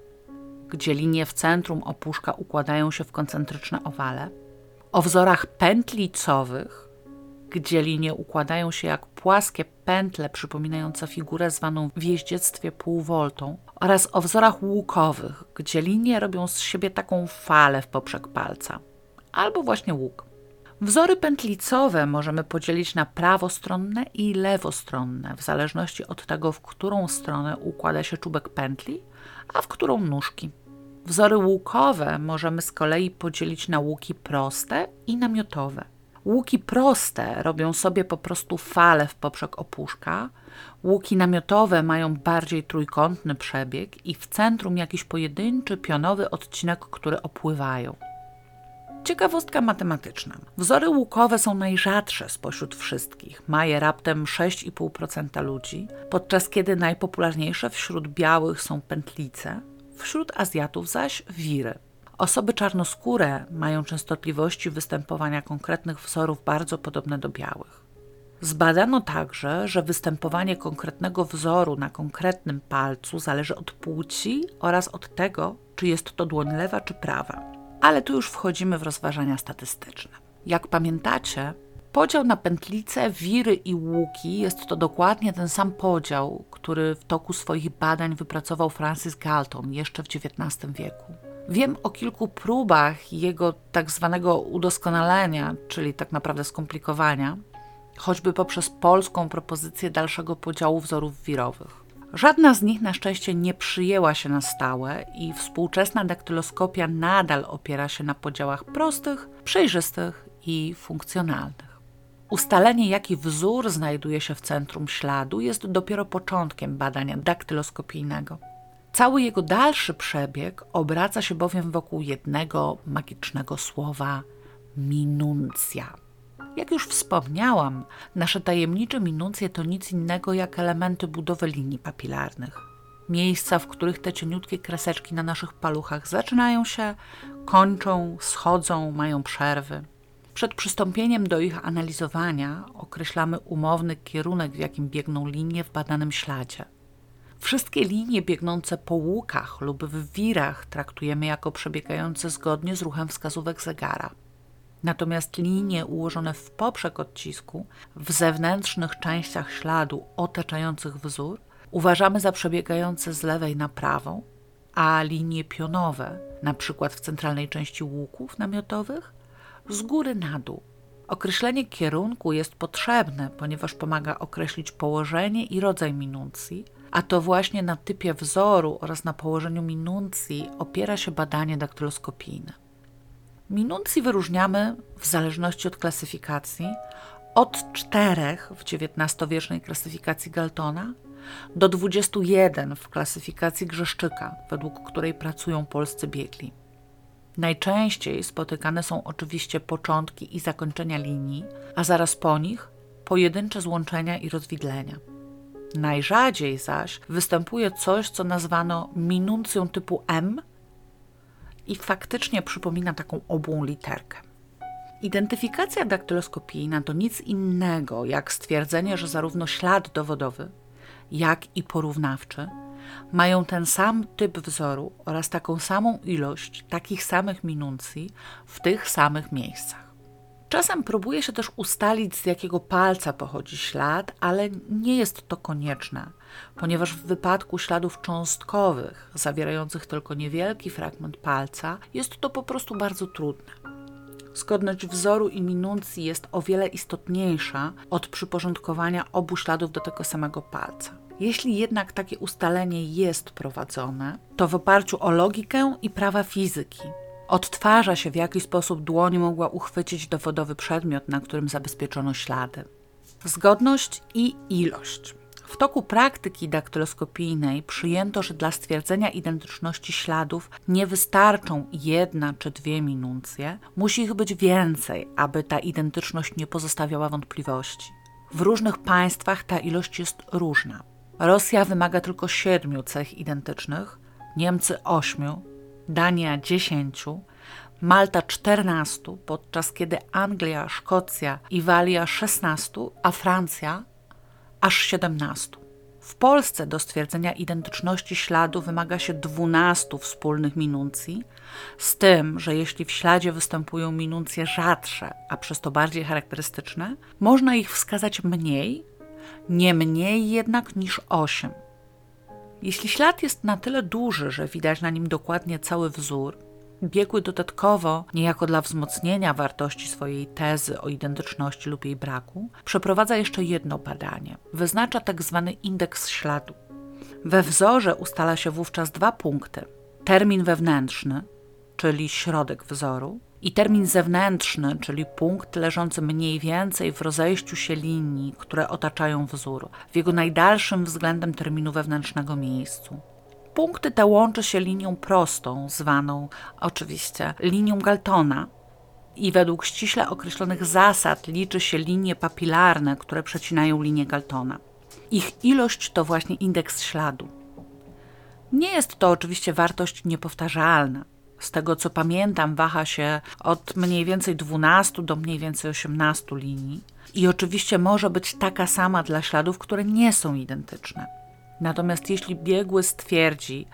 gdzie linie w centrum opuszka układają się w koncentryczne owale, o wzorach pętlicowych, gdzie linie układają się jak płaskie pętle przypominające figurę zwaną w jeździectwie półwoltą oraz o wzorach łukowych, gdzie linie robią z siebie taką falę w poprzek palca, albo właśnie łuk. Wzory pętlicowe możemy podzielić na prawostronne i lewostronne, w zależności od tego, w którą stronę układa się czubek pętli, a w którą nóżki. Wzory łukowe możemy z kolei podzielić na łuki proste i namiotowe. Łuki proste robią sobie po prostu fale w poprzek opuszka, łuki namiotowe mają bardziej trójkątny przebieg i w centrum jakiś pojedynczy pionowy odcinek, który opływają. Ciekawostka matematyczna. Wzory łukowe są najrzadsze spośród wszystkich. Ma je raptem 6,5% ludzi, podczas kiedy najpopularniejsze wśród białych są pętlice, wśród Azjatów zaś wiry. Osoby czarnoskóre mają częstotliwości występowania konkretnych wzorów bardzo podobne do białych. Zbadano także, że występowanie konkretnego wzoru na konkretnym palcu zależy od płci oraz od tego, czy jest to dłoń lewa czy prawa. Ale tu już wchodzimy w rozważania statystyczne. Jak pamiętacie, podział na pętlice, wiry i łuki jest to dokładnie ten sam podział, który w toku swoich badań wypracował Francis Galton jeszcze w XIX wieku. Wiem o kilku próbach jego tak zwanego udoskonalenia, czyli tak naprawdę skomplikowania, choćby poprzez polską propozycję dalszego podziału wzorów wirowych. Żadna z nich na szczęście nie przyjęła się na stałe i współczesna daktyloskopia nadal opiera się na podziałach prostych, przejrzystych i funkcjonalnych. Ustalenie, jaki wzór znajduje się w centrum śladu, jest dopiero początkiem badania daktyloskopijnego. Cały jego dalszy przebieg obraca się bowiem wokół jednego magicznego słowa minuncja. Jak już wspomniałam, nasze tajemnicze minuncje to nic innego jak elementy budowy linii papilarnych. Miejsca, w których te cieniutkie kreseczki na naszych paluchach zaczynają się, kończą, schodzą, mają przerwy. Przed przystąpieniem do ich analizowania określamy umowny kierunek, w jakim biegną linie w badanym śladzie. Wszystkie linie biegnące po łukach lub w wirach traktujemy jako przebiegające zgodnie z ruchem wskazówek zegara. Natomiast linie ułożone w poprzek odcisku w zewnętrznych częściach śladu otaczających wzór uważamy za przebiegające z lewej na prawą, a linie pionowe, na przykład w centralnej części łuków namiotowych, z góry na dół. Określenie kierunku jest potrzebne, ponieważ pomaga określić położenie i rodzaj minuncji, a to właśnie na typie wzoru oraz na położeniu minuncji opiera się badanie daktyloskopijne. Minuncji wyróżniamy, w zależności od klasyfikacji, od czterech w XIX-wiecznej klasyfikacji Galtona do 21 w klasyfikacji Grzeszczyka, według której pracują polscy biegli. Najczęściej spotykane są oczywiście początki i zakończenia linii, a zaraz po nich pojedyncze złączenia i rozwidlenia. Najrzadziej zaś występuje coś, co nazwano minuncją typu M i faktycznie przypomina taką obłą literkę. Identyfikacja daktyloskopijna to nic innego jak stwierdzenie, że zarówno ślad dowodowy, jak i porównawczy mają ten sam typ wzoru oraz taką samą ilość takich samych minuncji w tych samych miejscach. Czasem próbuje się też ustalić, z jakiego palca pochodzi ślad, ale nie jest to konieczne, ponieważ w wypadku śladów cząstkowych, zawierających tylko niewielki fragment palca, jest to po prostu bardzo trudne. Zgodność wzoru i minuncji jest o wiele istotniejsza od przyporządkowania obu śladów do tego samego palca. Jeśli jednak takie ustalenie jest prowadzone, to w oparciu o logikę i prawa fizyki odtwarza się, w jaki sposób dłoń mogła uchwycić dowodowy przedmiot, na którym zabezpieczono ślady. Zgodność i ilość. W toku praktyki daktyloskopijnej przyjęto, że dla stwierdzenia identyczności śladów nie wystarczą jedna czy dwie minuncje, musi ich być więcej, aby ta identyczność nie pozostawiała wątpliwości. W różnych państwach ta ilość jest różna. Rosja wymaga tylko siedmiu cech identycznych, Niemcy ośmiu, Dania 10, Malta 14, podczas kiedy Anglia, Szkocja i Walia 16, a Francja aż 17. W Polsce do stwierdzenia identyczności śladu wymaga się 12 wspólnych minuncji, z tym, że jeśli w śladzie występują minuncje rzadsze, a przez to bardziej charakterystyczne, można ich wskazać mniej, nie mniej jednak niż 8. Jeśli ślad jest na tyle duży, że widać na nim dokładnie cały wzór, biegły dodatkowo, niejako dla wzmocnienia wartości swojej tezy o identyczności lub jej braku, przeprowadza jeszcze jedno badanie. Wyznacza tak zwany indeks śladu. We wzorze ustala się wówczas dwa punkty: termin wewnętrzny, czyli środek wzoru, i termin zewnętrzny, czyli punkt leżący mniej więcej w rozejściu się linii, które otaczają wzór, w jego najdalszym względem terminu wewnętrznego miejscu. Punkty te łączy się linią prostą, zwaną oczywiście linią Galtona, i według ściśle określonych zasad liczy się linie papilarne, które przecinają linię Galtona. Ich ilość to właśnie indeks śladu. Nie jest to oczywiście wartość niepowtarzalna z tego co pamiętam, waha się od mniej więcej 12 do mniej więcej 18 linii. I oczywiście może być taka sama dla śladów, które nie są identyczne. Natomiast jeśli biegły stwierdzi,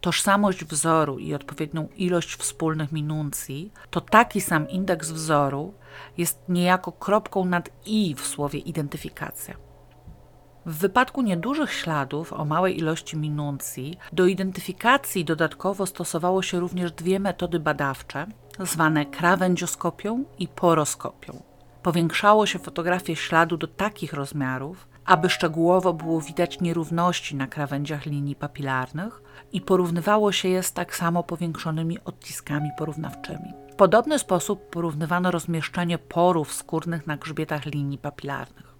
tożsamość wzoru i odpowiednią ilość wspólnych minuncji, to taki sam indeks wzoru jest niejako kropką nad i w słowie identyfikacja. W wypadku niedużych śladów o małej ilości minuncji do identyfikacji dodatkowo stosowało się również dwie metody badawcze, zwane krawędzioskopią i poroskopią. Powiększało się fotografię śladu do takich rozmiarów, aby szczegółowo było widać nierówności na krawędziach linii papilarnych i porównywało się je z tak samo powiększonymi odciskami porównawczymi. W podobny sposób porównywano rozmieszczenie porów skórnych na grzbietach linii papilarnych.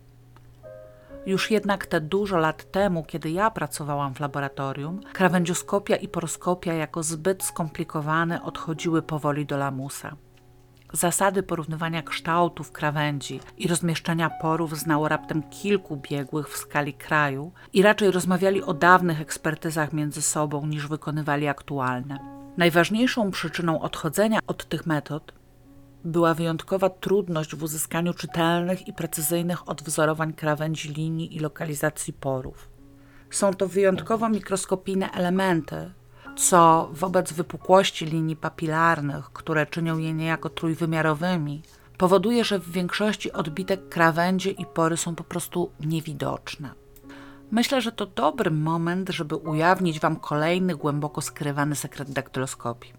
Już jednak te dużo lat temu, kiedy ja pracowałam w laboratorium, krawędzioskopia i poroskopia jako zbyt skomplikowane odchodziły powoli do lamusa. Zasady porównywania kształtów krawędzi i rozmieszczania porów znało raptem kilku biegłych w skali kraju i raczej rozmawiali o dawnych ekspertyzach między sobą niż wykonywali aktualne. Najważniejszą przyczyną odchodzenia od tych metod była wyjątkowa trudność w uzyskaniu czytelnych i precyzyjnych odwzorowań krawędzi linii i lokalizacji porów. Są to wyjątkowo mikroskopijne elementy, co wobec wypukłości linii papilarnych, które czynią je niejako trójwymiarowymi, powoduje, że w większości odbitek krawędzie i pory są po prostu niewidoczne. Myślę, że to dobry moment, żeby ujawnić Wam kolejny głęboko skrywany sekret daktyloskopii.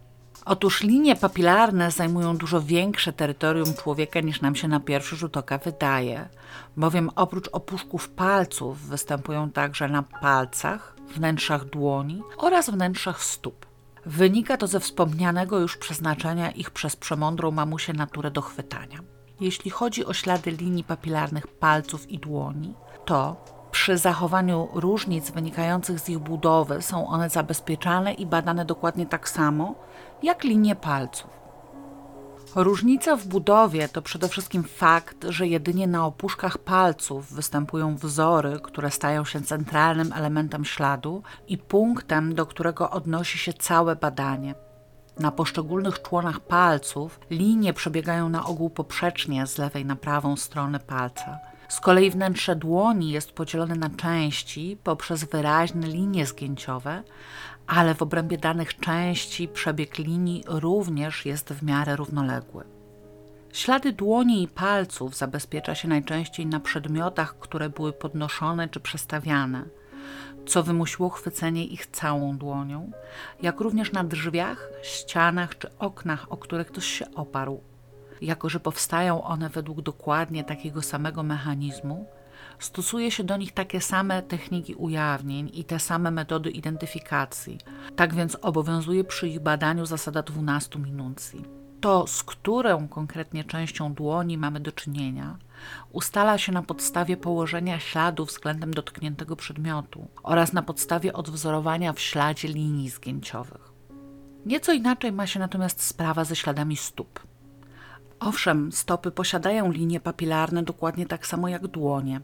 Otóż linie papilarne zajmują dużo większe terytorium człowieka niż nam się na pierwszy rzut oka wydaje, bowiem oprócz opuszków palców występują także na palcach, wnętrzach dłoni oraz wnętrzach stóp. Wynika to ze wspomnianego już przeznaczenia ich przez przemądrą mamusię naturę do chwytania. Jeśli chodzi o ślady linii papilarnych palców i dłoni, to przy zachowaniu różnic wynikających z ich budowy są one zabezpieczane i badane dokładnie tak samo jak linie palców. Różnica w budowie to przede wszystkim fakt, że jedynie na opuszkach palców występują wzory, które stają się centralnym elementem śladu i punktem, do którego odnosi się całe badanie. Na poszczególnych członach palców linie przebiegają na ogół poprzecznie z lewej na prawą stronę palca. Z kolei wnętrze dłoni jest podzielone na części poprzez wyraźne linie zgięciowe, ale w obrębie danych części przebieg linii również jest w miarę równoległy. Ślady dłoni i palców zabezpiecza się najczęściej na przedmiotach, które były podnoszone czy przestawiane, co wymusiło chwycenie ich całą dłonią, jak również na drzwiach, ścianach czy oknach, o które ktoś się oparł. Jako, że powstają one według dokładnie takiego samego mechanizmu, Stosuje się do nich takie same techniki ujawnień i te same metody identyfikacji. Tak więc obowiązuje przy ich badaniu zasada 12 minuncji. To, z którą konkretnie częścią dłoni mamy do czynienia, ustala się na podstawie położenia śladu względem dotkniętego przedmiotu oraz na podstawie odwzorowania w śladzie linii zgięciowych. Nieco inaczej ma się natomiast sprawa ze śladami stóp. Owszem, stopy posiadają linie papilarne dokładnie tak samo jak dłonie,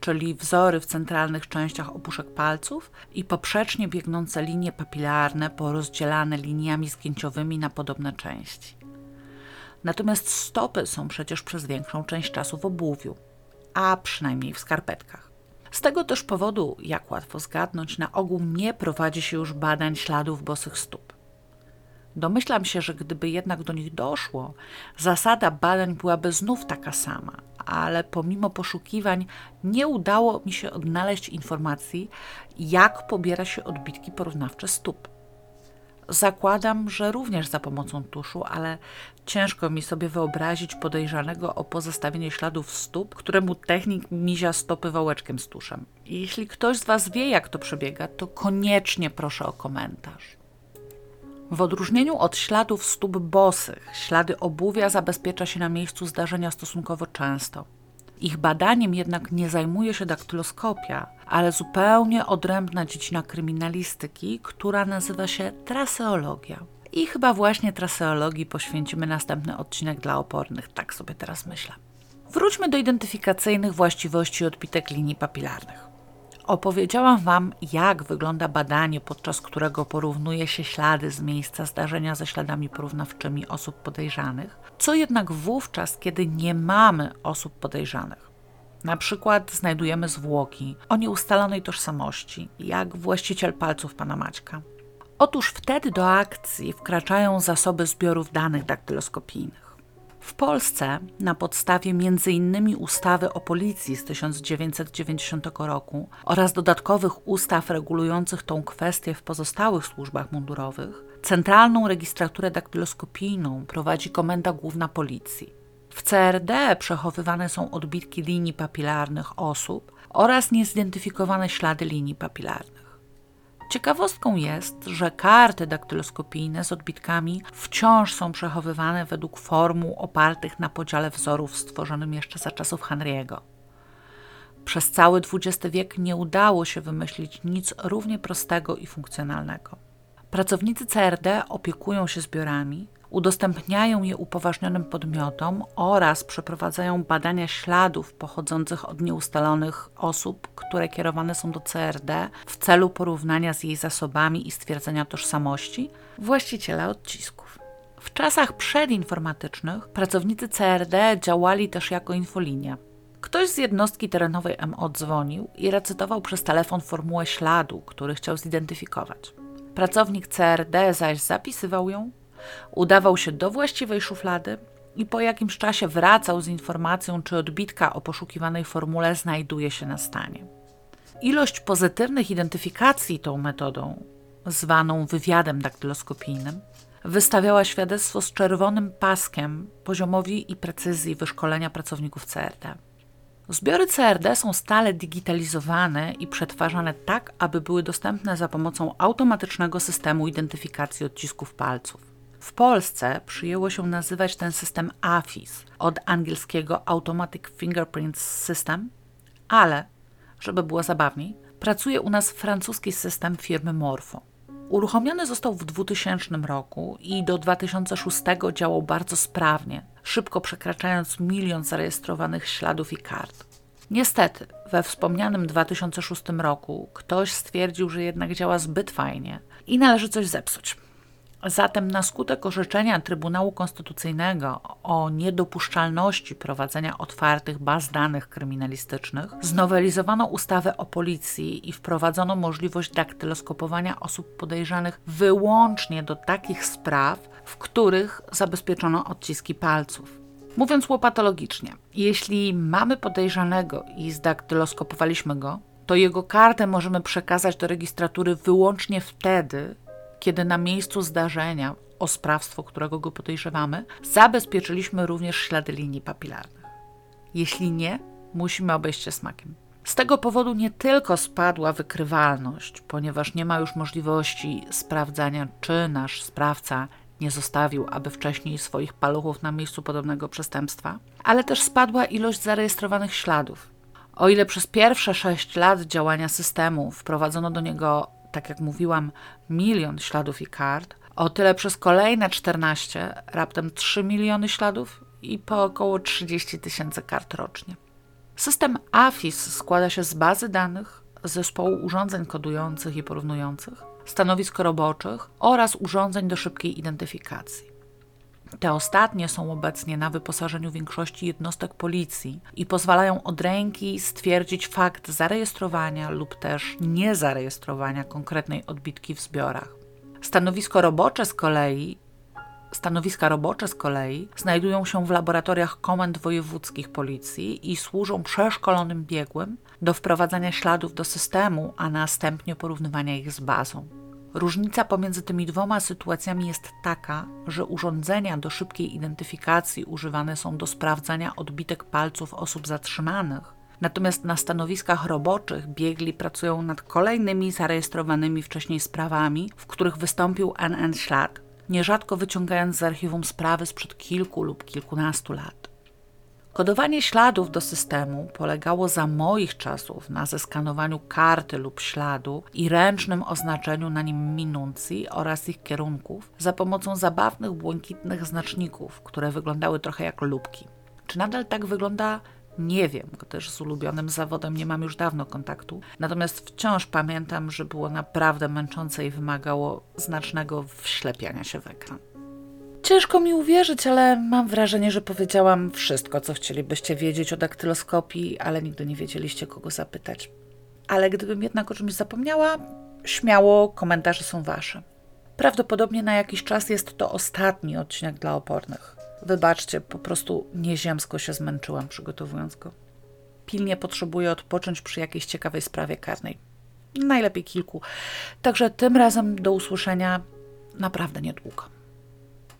czyli wzory w centralnych częściach opuszek palców i poprzecznie biegnące linie papilarne porozdzielane liniami zgięciowymi na podobne części. Natomiast stopy są przecież przez większą część czasu w obuwiu, a przynajmniej w skarpetkach. Z tego też powodu, jak łatwo zgadnąć, na ogół nie prowadzi się już badań śladów bosych stóp. Domyślam się, że gdyby jednak do nich doszło, zasada badań byłaby znów taka sama, ale pomimo poszukiwań nie udało mi się odnaleźć informacji, jak pobiera się odbitki porównawcze stóp. Zakładam, że również za pomocą tuszu, ale ciężko mi sobie wyobrazić podejrzanego o pozostawienie śladów stóp, któremu technik mizia stopy wałeczkiem z tuszem. Jeśli ktoś z Was wie, jak to przebiega, to koniecznie proszę o komentarz. W odróżnieniu od śladów stóp bosych, ślady obuwia zabezpiecza się na miejscu zdarzenia stosunkowo często. Ich badaniem jednak nie zajmuje się daktyloskopia, ale zupełnie odrębna dziedzina kryminalistyki, która nazywa się traseologia. I chyba właśnie traseologii poświęcimy następny odcinek dla opornych, tak sobie teraz myślę. Wróćmy do identyfikacyjnych właściwości odbitek linii papilarnych. Opowiedziałam Wam, jak wygląda badanie, podczas którego porównuje się ślady z miejsca zdarzenia ze śladami porównawczymi osób podejrzanych, co jednak wówczas, kiedy nie mamy osób podejrzanych. Na przykład znajdujemy zwłoki o nieustalonej tożsamości, jak właściciel palców pana Maćka. Otóż wtedy do akcji wkraczają zasoby zbiorów danych daktyloskopijnych. W Polsce na podstawie m.in. ustawy o policji z 1990 roku oraz dodatkowych ustaw regulujących tą kwestię w pozostałych służbach mundurowych, centralną registraturę daktyloskopijną prowadzi Komenda Główna Policji. W CRD przechowywane są odbitki linii papilarnych osób oraz niezidentyfikowane ślady linii papilarnych. Ciekawostką jest, że karty daktyloskopijne z odbitkami wciąż są przechowywane według formuł opartych na podziale wzorów stworzonym jeszcze za czasów Henry'ego. Przez cały XX wiek nie udało się wymyślić nic równie prostego i funkcjonalnego. Pracownicy CRD opiekują się zbiorami, udostępniają je upoważnionym podmiotom oraz przeprowadzają badania śladów pochodzących od nieustalonych osób, które kierowane są do CRD w celu porównania z jej zasobami i stwierdzenia tożsamości właściciela odcisków. W czasach przedinformatycznych pracownicy CRD działali też jako infolinia. Ktoś z jednostki terenowej MO dzwonił i recytował przez telefon formułę śladu, który chciał zidentyfikować. Pracownik CRD zaś zapisywał ją, udawał się do właściwej szuflady i po jakimś czasie wracał z informacją, czy odbitka o poszukiwanej formule znajduje się na stanie. Ilość pozytywnych identyfikacji tą metodą, zwaną wywiadem daktyloskopijnym, wystawiała świadectwo z czerwonym paskiem poziomowi i precyzji wyszkolenia pracowników CRD. Zbiory CRD są stale digitalizowane i przetwarzane tak, aby były dostępne za pomocą automatycznego systemu identyfikacji odcisków palców. W Polsce przyjęło się nazywać ten system AFIS od angielskiego Automatic Fingerprint System, ale, żeby było zabawniej, pracuje u nas francuski system firmy Morpho. Uruchomiony został w 2000 roku i do 2006 działał bardzo sprawnie, szybko przekraczając milion zarejestrowanych śladów i kart. Niestety, we wspomnianym 2006 roku ktoś stwierdził, że jednak działa zbyt fajnie i należy coś zepsuć. Zatem na skutek orzeczenia Trybunału Konstytucyjnego o niedopuszczalności prowadzenia otwartych baz danych kryminalistycznych znowelizowano ustawę o policji i wprowadzono możliwość daktyloskopowania osób podejrzanych wyłącznie do takich spraw, w których zabezpieczono odciski palców. Mówiąc łopatologicznie, jeśli mamy podejrzanego i zdaktyloskopowaliśmy go, to jego kartę możemy przekazać do rejestratury wyłącznie wtedy, kiedy na miejscu zdarzenia o sprawstwo, którego go podejrzewamy, zabezpieczyliśmy również ślady linii papilarnych. Jeśli nie, musimy obejść się smakiem. Z tego powodu nie tylko spadła wykrywalność, ponieważ nie ma już możliwości sprawdzania, czy nasz sprawca nie zostawił aby wcześniej swoich paluchów na miejscu podobnego przestępstwa, ale też spadła ilość zarejestrowanych śladów. O ile przez pierwsze sześć lat działania systemu wprowadzono do niego tak jak mówiłam, milion śladów i kart, o tyle przez kolejne 14 raptem 3 miliony śladów i po około 30 tysięcy kart rocznie. System AFIS składa się z bazy danych, zespołu urządzeń kodujących i porównujących, stanowisk roboczych oraz urządzeń do szybkiej identyfikacji. Te ostatnie są obecnie na wyposażeniu większości jednostek policji i pozwalają od ręki stwierdzić fakt zarejestrowania lub też niezarejestrowania konkretnej odbitki w zbiorach. Stanowisko robocze z kolei Stanowiska robocze z kolei znajdują się w laboratoriach komend wojewódzkich policji i służą przeszkolonym biegłym do wprowadzania śladów do systemu, a następnie porównywania ich z bazą. Różnica pomiędzy tymi dwoma sytuacjami jest taka, że urządzenia do szybkiej identyfikacji używane są do sprawdzania odbitek palców osób zatrzymanych, natomiast na stanowiskach roboczych biegli pracują nad kolejnymi zarejestrowanymi wcześniej sprawami, w których wystąpił NN ślad, nierzadko wyciągając z archiwum sprawy sprzed kilku lub kilkunastu lat. Kodowanie śladów do systemu polegało za moich czasów na zeskanowaniu karty lub śladu i ręcznym oznaczeniu na nim minuncji oraz ich kierunków za pomocą zabawnych błękitnych znaczników, które wyglądały trochę jak lubki. Czy nadal tak wygląda? Nie wiem, gdyż z ulubionym zawodem nie mam już dawno kontaktu. Natomiast wciąż pamiętam, że było naprawdę męczące i wymagało znacznego wślepiania się w ekran. Ciężko mi uwierzyć, ale mam wrażenie, że powiedziałam wszystko, co chcielibyście wiedzieć o daktyloskopii, ale nigdy nie wiedzieliście, kogo zapytać. Ale gdybym jednak o czymś zapomniała, śmiało, komentarze są wasze. Prawdopodobnie na jakiś czas jest to ostatni odcinek dla opornych. Wybaczcie, po prostu nieziemsko się zmęczyłam przygotowując go. Pilnie potrzebuję odpocząć przy jakiejś ciekawej sprawie karnej. Najlepiej kilku. Także tym razem do usłyszenia naprawdę niedługo.